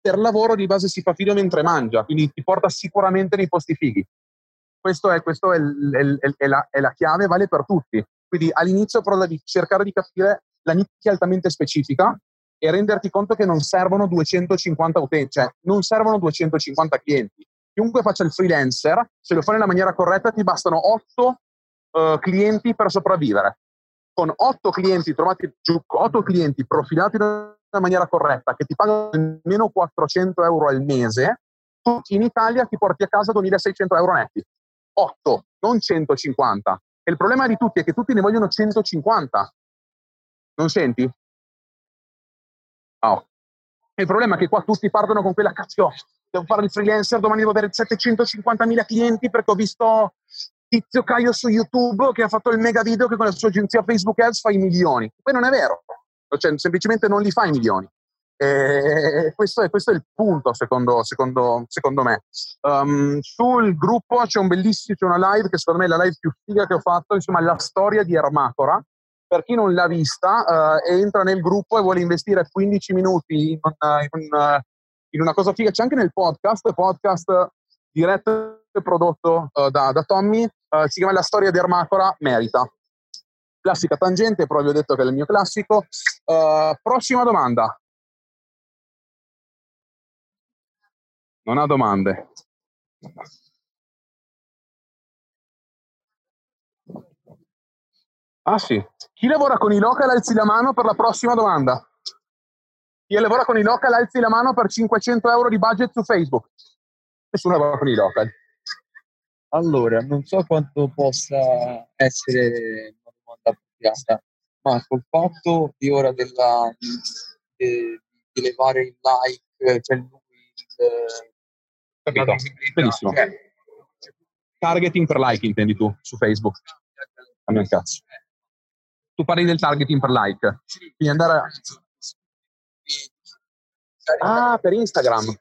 per lavoro di base si fa figlio mentre mangia, quindi ti porta sicuramente nei posti fighi. Questo è, questo è, il, è, è, la, è la, chiave, vale per tutti. Quindi all'inizio però devi cercare di capire la nicchia altamente specifica e renderti conto che non servono 250 utenti, cioè non servono 250 clienti. Chiunque faccia il freelancer, se lo fa nella maniera corretta, ti bastano 8 uh, eh, clienti per sopravvivere. Con 8 clienti trovati giù, 8 clienti profilati in maniera corretta, che ti pagano almeno 400 euro al mese, tu in Italia ti porti a casa 2600 euro netti. 8, non 150. E il problema di tutti è che tutti ne vogliono 150. Non senti? Oh. Il problema è che qua tutti partono con quella cazzo, devo fare il freelancer, domani devo avere 750.000 clienti perché ho visto Tizio Caio su YouTube che ha fatto il mega video che con la sua agenzia Facebook Ads fa i milioni. Poi non è vero cioè, semplicemente non li fa i milioni. E questo è, questo è il punto, secondo, secondo, secondo me. Um, sul gruppo c'è un c'è una live che secondo me è la live più figa che ho fatto, insomma, la storia di Ermacora. Per chi non l'ha vista, uh, entra nel gruppo e vuole investire 15 minuti in, una, in, una, in una cosa figa. C'è anche nel podcast, podcast diretto e prodotto uh, da, da, Tommy, uh, si chiama La storia di Ermacora, merita classica tangente, però vi ho detto che è il mio classico. Uh, prossima domanda. Non ha domande. Ah sì. Chi lavora con i local alzi la mano per la prossima domanda. Chi lavora con i local alzi la mano per 500 euro di budget su Facebook. Nessuno lavora con i local. Allora, non so quanto possa essere appropriata, ma col fatto di ora della, di, di levare il like, cioè il, il, Benissimo. Cioè, targeting per like intendi tu su Facebook? A me cazzo. Tu parli del targeting per like. Quindi andare a... Ah, per Instagram.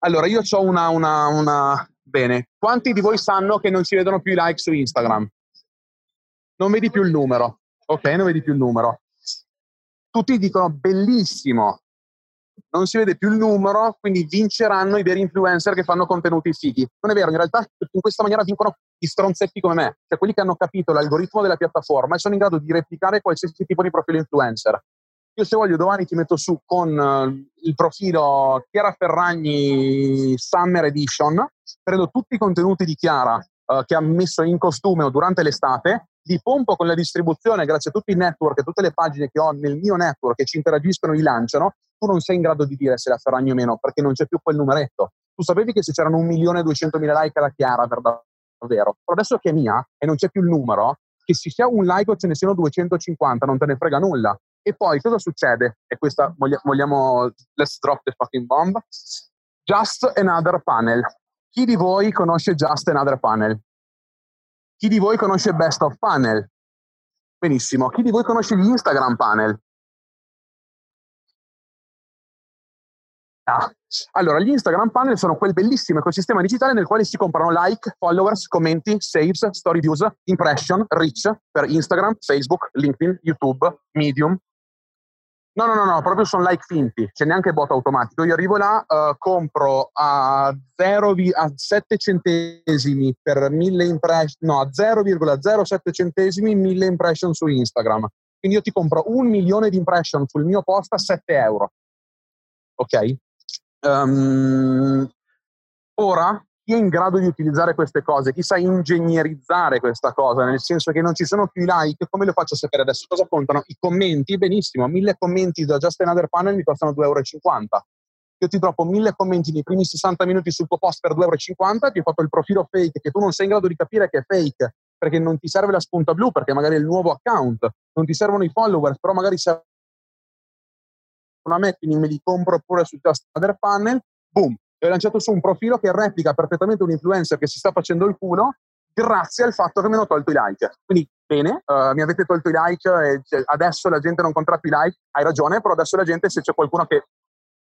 Allora, io ho una, una, una... Bene, quanti di voi sanno che non si vedono più i like su Instagram? Non vedi più il numero, ok? Non vedi più il numero. Tutti dicono bellissimo, non si vede più il numero, quindi vinceranno i veri influencer che fanno contenuti fighi. Non è vero, in realtà in questa maniera vincono gli stronzetti come me, cioè quelli che hanno capito l'algoritmo della piattaforma e sono in grado di replicare qualsiasi tipo di profilo influencer. Io se voglio domani ti metto su con uh, il profilo Chiara Ferragni Summer Edition, prendo tutti i contenuti di Chiara uh, che ha messo in costume o durante l'estate li pompo con la distribuzione grazie a tutti i network e tutte le pagine che ho nel mio network che ci interagiscono e li lanciano, tu non sei in grado di dire se la Ferragni o meno perché non c'è più quel numeretto. Tu sapevi che se c'erano un milione e duecentomila like era chiara per davvero, però adesso che è mia e non c'è più il numero, che ci sia un like o ce ne siano 250, non te ne frega nulla. E poi cosa succede? E questa vogliamo, let's drop the fucking bomb. Just another panel. Chi di voi conosce Just Another Panel? Chi di voi conosce Best of Panel? Benissimo. Chi di voi conosce gli Instagram Panel? Ah, Allora, gli Instagram panel sono quel bellissimo ecosistema digitale nel quale si comprano like, followers, commenti, saves, story views, impression, reach per Instagram, Facebook, LinkedIn, YouTube, Medium. No, no, no, no, proprio sono like finti, c'è neanche bot automatico. Io arrivo là, eh, compro a, 0, a 7 centesimi per 1000 impression, no, a 0,07 centesimi 1000 impression su Instagram. Quindi io ti compro un milione di impression sul mio post a 7 euro. Ok? Um, ora, chi è in grado di utilizzare queste cose, chi sa ingegnerizzare questa cosa, nel senso che non ci sono più i like, come lo faccio a sapere adesso? Cosa contano? I commenti? Benissimo, mille commenti da Just Another Panel mi costano 2,50 euro. Io ti troppo mille commenti nei primi 60 minuti sul tuo post per 2,50 euro, ti ho fatto il profilo fake che tu non sei in grado di capire che è fake, perché non ti serve la spunta blu, perché magari è il nuovo account, non ti servono i followers, però magari serve una me, quindi me li compro pure su Just Another Panel, boom, ho lanciato su un profilo che replica perfettamente un influencer che si sta facendo il culo grazie al fatto che mi hanno tolto i like. Quindi bene, uh, mi avete tolto i like e cioè, adesso la gente non compra più i like, hai ragione, però adesso la gente se c'è qualcuno che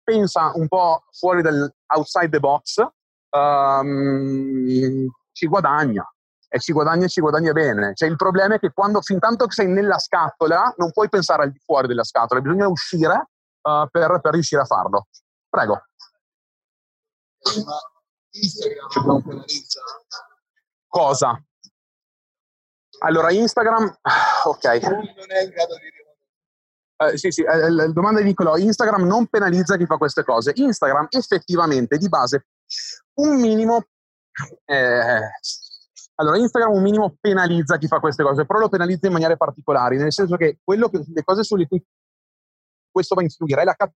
pensa un po' fuori del outside the box, um, ci guadagna. E ci guadagna e ci guadagna bene. Cioè, il problema è che quando fin tanto che sei nella scatola, non puoi pensare al di fuori della scatola, bisogna uscire uh, per, per riuscire a farlo. Prego. Ma Instagram non penalizza. Cosa? Allora, Instagram, ok. Non è in grado di Eh, sì, sì, eh, la domanda di Nicolò, Instagram non penalizza chi fa queste cose. Instagram effettivamente di base un minimo... eh, allora, Instagram un minimo penalizza chi fa queste cose, però lo penalizza in maniere particolari, nel senso che, quello che le cose sulle cui questo va a influire è la cattura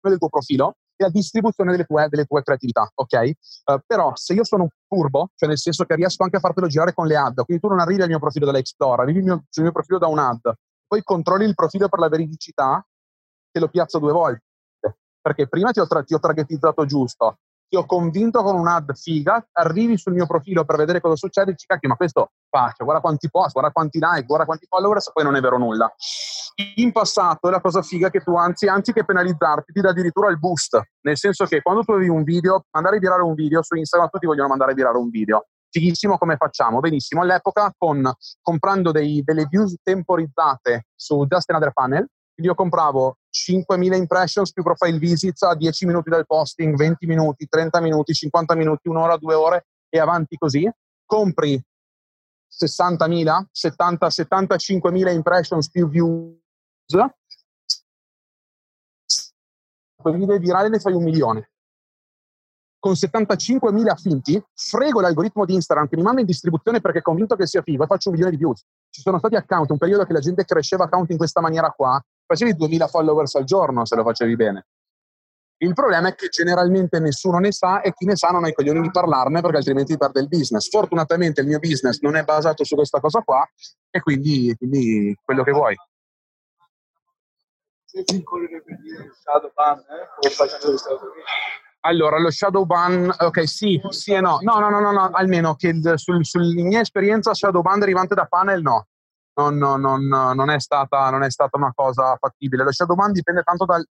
del tuo profilo la distribuzione delle tue, delle tue creatività, ok? Uh, però se io sono furbo, cioè nel senso che riesco anche a fartelo girare con le ad, quindi tu non arrivi al mio profilo dall'Explore, arrivi mio, sul mio profilo da un ad, poi controlli il profilo per la veridicità, te lo piazzo due volte. Perché prima ti ho, tra- ti ho targetizzato giusto, ti ho convinto con un'ad figa, arrivi sul mio profilo per vedere cosa succede e dici, cacchio, ma questo faccia, guarda quanti post, guarda quanti like, guarda quanti followers, poi non è vero nulla. In passato è la cosa figa che tu, anzi, anziché penalizzarti, ti dà addirittura il boost, nel senso che quando tu avevi un video, mandare a virare un video su Instagram, tutti vogliono mandare a virare un video. Fighissimo come facciamo? Benissimo, all'epoca con, comprando dei, delle views temporizzate su Just Another Panel, io compravo 5.000 impressions più profile visits a 10 minuti del posting, 20 minuti, 30 minuti, 50 minuti, un'ora, due ore e avanti così. Compri 60.000, 70, 75.000 impressions più views. Quei video virali ne fai un milione. Con 75.000 finti, frego l'algoritmo di Instagram che mi manda in distribuzione perché è convinto che sia figo e faccio un milione di views. Ci sono stati account, un periodo che la gente cresceva account in questa maniera qua, facevi 2000 followers al giorno se lo facevi bene. Il problema è che generalmente nessuno ne sa e chi ne sa non ha i coglioni di parlarne perché altrimenti perde il business. Fortunatamente il mio business non è basato su questa cosa qua e quindi, quindi quello che vuoi. Se si corre per dire il shadow ban, eh? come faccio negli Stati Uniti. Allora, lo shadow ban, ok, sì, sì e no. No, no, no, no, no almeno che il- sul- sulla mia esperienza shadow ban derivante da panel no. Non, non- non- è stata, non è stata una cosa fattibile. Lo shadow ban dipende tanto dal,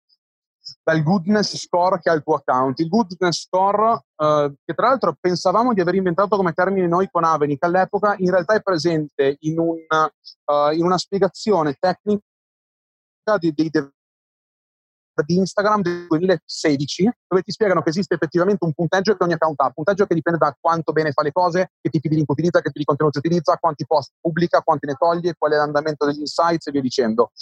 dal goodness score che ha il tuo account. Il goodness score, eh, che tra l'altro pensavamo di aver inventato come termine noi con Avenic all'epoca, in realtà è presente in, un, eh, in una spiegazione tecnica dei dev- di Instagram del 2016 dove ti spiegano che esiste effettivamente un punteggio che ogni account ha, un punteggio che dipende da quanto bene fa le cose, che tipi di link utilizza, che tipi di contenuti utilizza, quanti post pubblica, quanti ne toglie, qual è l'andamento degli insights e via dicendo.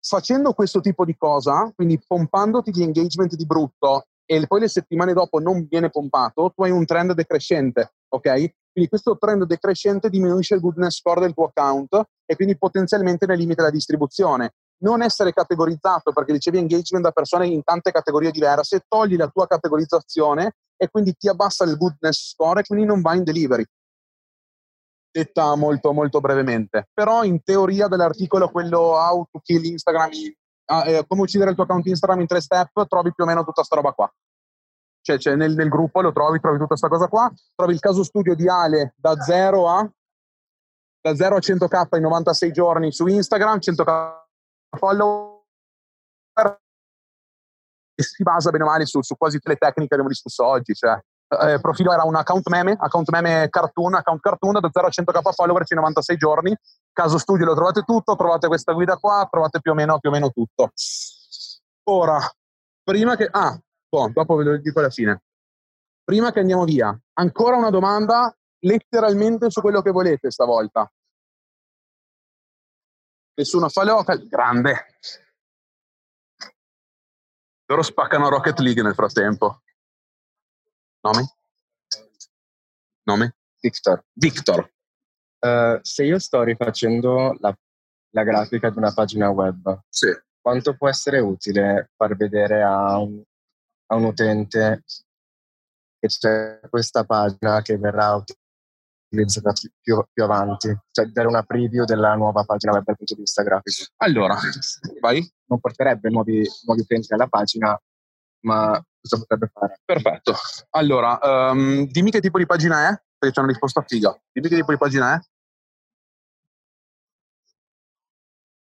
Facendo questo tipo di cosa, quindi pompandoti di engagement di brutto e poi le settimane dopo non viene pompato, tu hai un trend decrescente, ok? Quindi questo trend decrescente diminuisce il goodness score del tuo account e quindi potenzialmente ne limita la distribuzione non essere categorizzato perché ricevi engagement da persone in tante categorie diverse, togli la tua categorizzazione e quindi ti abbassa il goodness score e quindi non va in delivery. Detta molto, molto brevemente. Però in teoria dell'articolo, quello How to Kill Instagram, ah, eh, come uccidere il tuo account Instagram in tre step, trovi più o meno tutta sta roba qua. Cioè, cioè, nel, nel gruppo lo trovi, trovi tutta questa cosa qua, trovi il caso studio di Ale da 0 a, da 0 a 100k in 96 giorni su Instagram, 100k follower e si basa bene o male su, su quasi tutte le tecniche che abbiamo discusso oggi. Cioè, eh, profilo era un account meme, account meme cartoon, account cartoon da 0 a 100k followers in 96 giorni. Caso studio lo trovate tutto, trovate questa guida qua, trovate più o meno, più o meno tutto. Ora, prima che... Ah, boh, dopo ve lo dico alla fine. Prima che andiamo via, ancora una domanda letteralmente su quello che volete stavolta. Nessuno fa local, grande. Loro spaccano Rocket League nel frattempo. Nome? Nome? Victor, Victor. eh, se io sto rifacendo la, la grafica di una pagina web, Sì. quanto può essere utile far vedere a un, a un utente che c'è questa pagina che verrà utilizzata più- più, più avanti? Cioè dare una preview della nuova pagina web dal punto di vista grafico. Allora, vai. Non porterebbe nuovi, nuovi utenti alla pagina, ma cosa potrebbe fare? Perfetto. Allora, ehm, dimmi che tipo di pagina è, perché c'è una risposta figa. Dimmi che tipo di pagina è.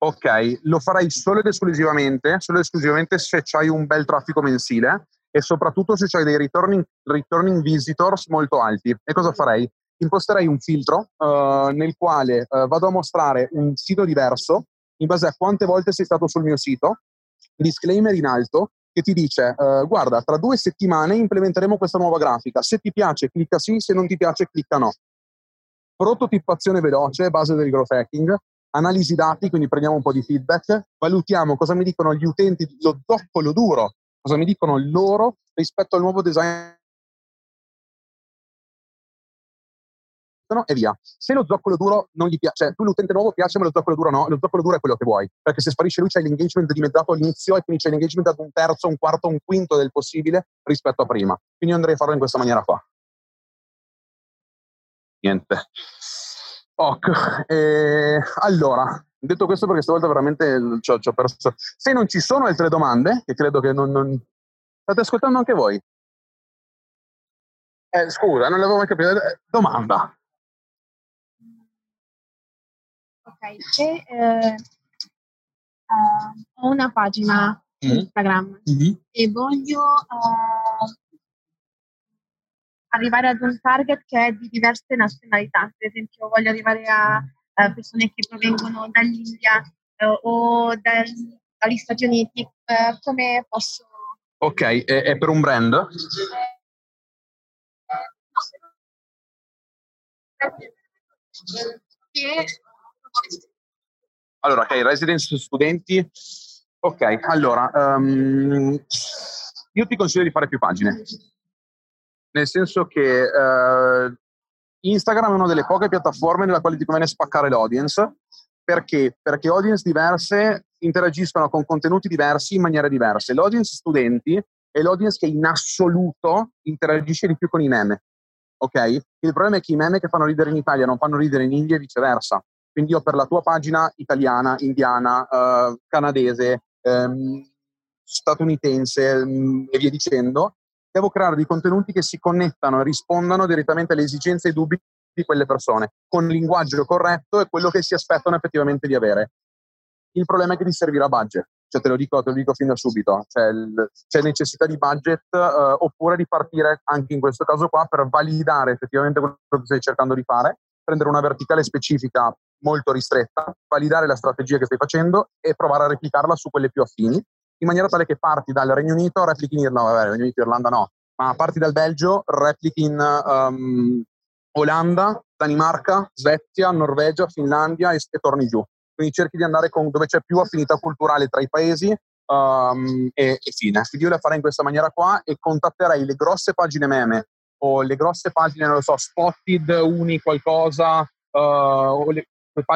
Ok, lo farai solo ed esclusivamente, solo ed esclusivamente se c'hai un bel traffico mensile e soprattutto se c'hai dei returning, returning visitors molto alti. E cosa farei? Imposterei un filtro eh, nel quale eh, vado a mostrare un sito diverso in base a quante volte sei stato sul mio sito, disclaimer in alto che ti dice eh, guarda tra due settimane implementeremo questa nuova grafica, se ti piace clicca sì, se non ti piace clicca no. Prototipazione veloce, base del growth hacking, analisi dati, quindi prendiamo un po' di feedback, valutiamo cosa mi dicono gli utenti, lo zoccolo duro, cosa mi dicono loro rispetto al nuovo design e via. Se lo zoccolo duro non gli piace, cioè tu l'utente nuovo piace ma lo zoccolo duro no, lo zoccolo duro è quello che vuoi, perché se sparisce lui c'è l'engagement dimezzato all'inizio e quindi c'è l'engagement ad un terzo, un quarto, un quinto del possibile rispetto a prima. Quindi io andrei a farlo in questa maniera qua. Niente. Ok, eh, allora, detto questo perché stavolta veramente ho, ci ho perso. Se non ci sono altre domande, che credo che non... non... State ascoltando anche voi? Eh, scusa, non l'avevo mai capito. Eh, Domanda. Ok, eh, eh, ho una pagina Mm. Instagram e voglio eh, arrivare ad un target che è di diverse nazionalità, per esempio voglio arrivare a, eh, persone che provengono dall'India eh, o dal- dagli Stati Uniti, eh, come posso... Ok, è, è per un brand? Che Allora, ok, residence studenti. Ok, allora, ehm, io ti consiglio di fare più pagine. Nel senso che eh, Instagram è una delle poche piattaforme nella quale ti conviene spaccare l'audience. Perché? Perché audience diverse interagiscono con contenuti diversi in maniere diverse. L'audience studenti è l'audience che in assoluto interagisce di più con i meme. Ok? Il problema è che i meme che fanno ridere in Italia non fanno ridere in India e viceversa. Quindi io per la tua pagina italiana, indiana, eh, canadese, ehm, statunitense mm, e via dicendo, devo creare dei contenuti che si connettano e rispondano direttamente alle esigenze e ai dubbi di quelle persone, con il linguaggio corretto e quello che si aspettano effettivamente di avere. Il problema è che ti servirà budget, cioè te lo dico, te lo dico fin da subito, cioè il- c'è necessità di budget eh, oppure di partire anche in questo caso qua per validare effettivamente quello che stai cercando di fare, prendere una verticale specifica molto ristretta, validare la strategia che stai facendo e provare a replicarla su quelle più affini, in maniera tale che parti dal Regno Unito, replichi in Irlanda, vabbè, Regno Unito, Irlanda no, ma parti dal Belgio, replichi in ehm, Olanda, Danimarca, Svezia, Norvegia, Finlandia e, e torni giù. Quindi cerchi di andare con dove c'è più affinità culturale tra i paesi ehm, e, e fine. Quindi io la farei in questa maniera qua e contatterei le grosse pagine meme o le grosse pagine, non lo so, spotted, uni qualcosa, eh, o le-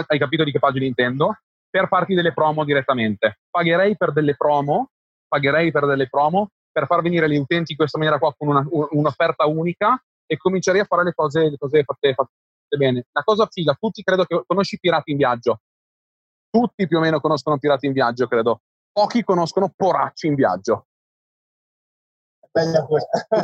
hai capito di che pagine intendo? Per farti delle promo direttamente. Pagherei per delle promo, pagherei per delle promo per far venire gli utenti in questa maniera qua con una- un- un'offerta unica e comincerei a fare le cose, le cose fatte, fatte bene. La cosa figa, tutti credo che conosci Pirati in viaggio. Tutti più o meno conoscono Pirati in viaggio, credo. Pochi conoscono Poracci in viaggio.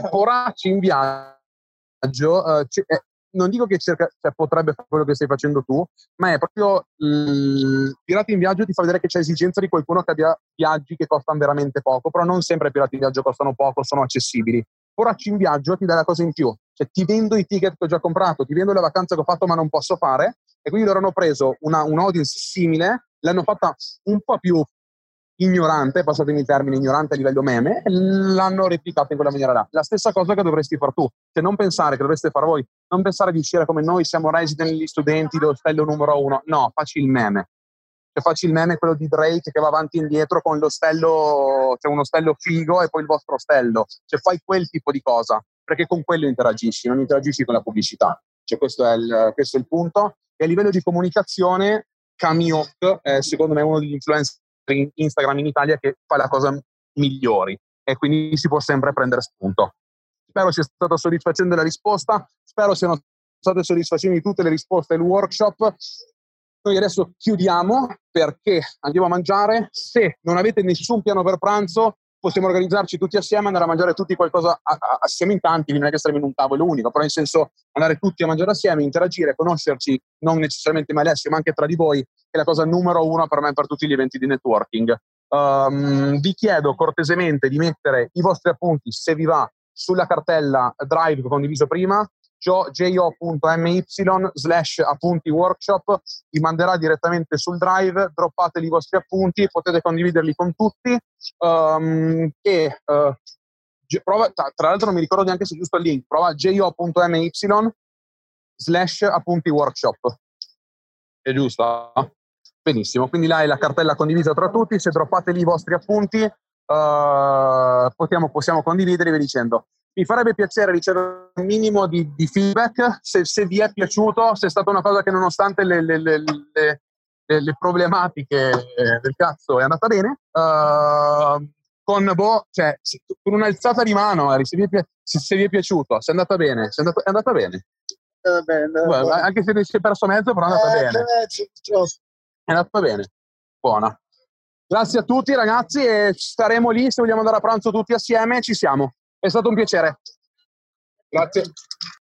Poracci in viaggio eh, c'è- eh, non dico che cerca, cioè, potrebbe fare quello che stai facendo tu, ma è proprio il Pirati in Viaggio ti fa vedere che c'è esigenza di qualcuno che abbia viaggi che costano veramente poco, però non sempre i Pirati in Viaggio costano poco, sono accessibili. Poracci in viaggio ti dà la cosa in più, cioè ti vendo i ticket che ho già comprato, ti vendo le vacanze che ho fatto ma non posso fare, e quindi loro hanno preso una, un audience simile, l'hanno fatta un po' più ignorante, passatemi il termine, ignorante a livello meme, l'hanno replicato in quella maniera là. La stessa cosa che dovresti fare tu, cioè non pensare che dovreste fare voi, non pensare di uscire come noi siamo resident gli studenti l'ostello numero uno, no, facci il meme. Cioè facci il meme quello di Drake che va avanti e indietro con l'ostello, cioè uno stello figo e poi il vostro ostello. Cioè fai quel tipo di cosa, perché con quello interagisci, non interagisci con la pubblicità. Cioè questo è il, questo è il punto. E a livello di comunicazione, Kamiok è secondo me uno degli influencer in Instagram in Italia che fa la cosa migliori e quindi si può sempre prendere spunto. Spero sia stata soddisfacente la risposta, spero siano state soddisfacenti tutte le risposte del workshop. Noi adesso chiudiamo perché andiamo a mangiare. Se non avete nessun piano per pranzo, possiamo organizzarci tutti assieme, andare a mangiare tutti qualcosa assieme in tanti, non è che saremo in un tavolo unico, però nel senso andare tutti a mangiare assieme, interagire, conoscerci, non necessariamente me Alessio, ma anche tra di voi, è la cosa numero uno per me per tutti gli eventi di networking. Um, vi chiedo cortesemente di mettere i vostri appunti, se vi va, sulla cartella Drive che ho condiviso prima, jo.my slash appunti workshop vi manderà direttamente sul drive droppateli i vostri appunti potete condividerli con tutti um, e uh, prova, tra, tra, l'altro non mi ricordo neanche se è giusto il link prova jo.my slash appunti workshop è giusto? benissimo quindi là è la cartella condivisa tra tutti se droppate lì i vostri appunti uh, possiamo, possiamo condividerli dicendo mi farebbe piacere ricevere un minimo di, di feedback se, se, vi è piaciuto, se è stata una cosa che nonostante le, le, le, le problematiche del cazzo è andata bene. Uh, con, boh, cioè, con un'alzata di mano, se vi, è, se, se vi è piaciuto, se è andata bene, se è, andato, è andata bene. Eh, bene, bene. Anche se si è perso mezzo, però è andata eh, bene. È andata bene. Buona. Grazie a tutti ragazzi e staremo lì, se vogliamo andare a pranzo tutti assieme, ci siamo. È stato un piacere. Grazie.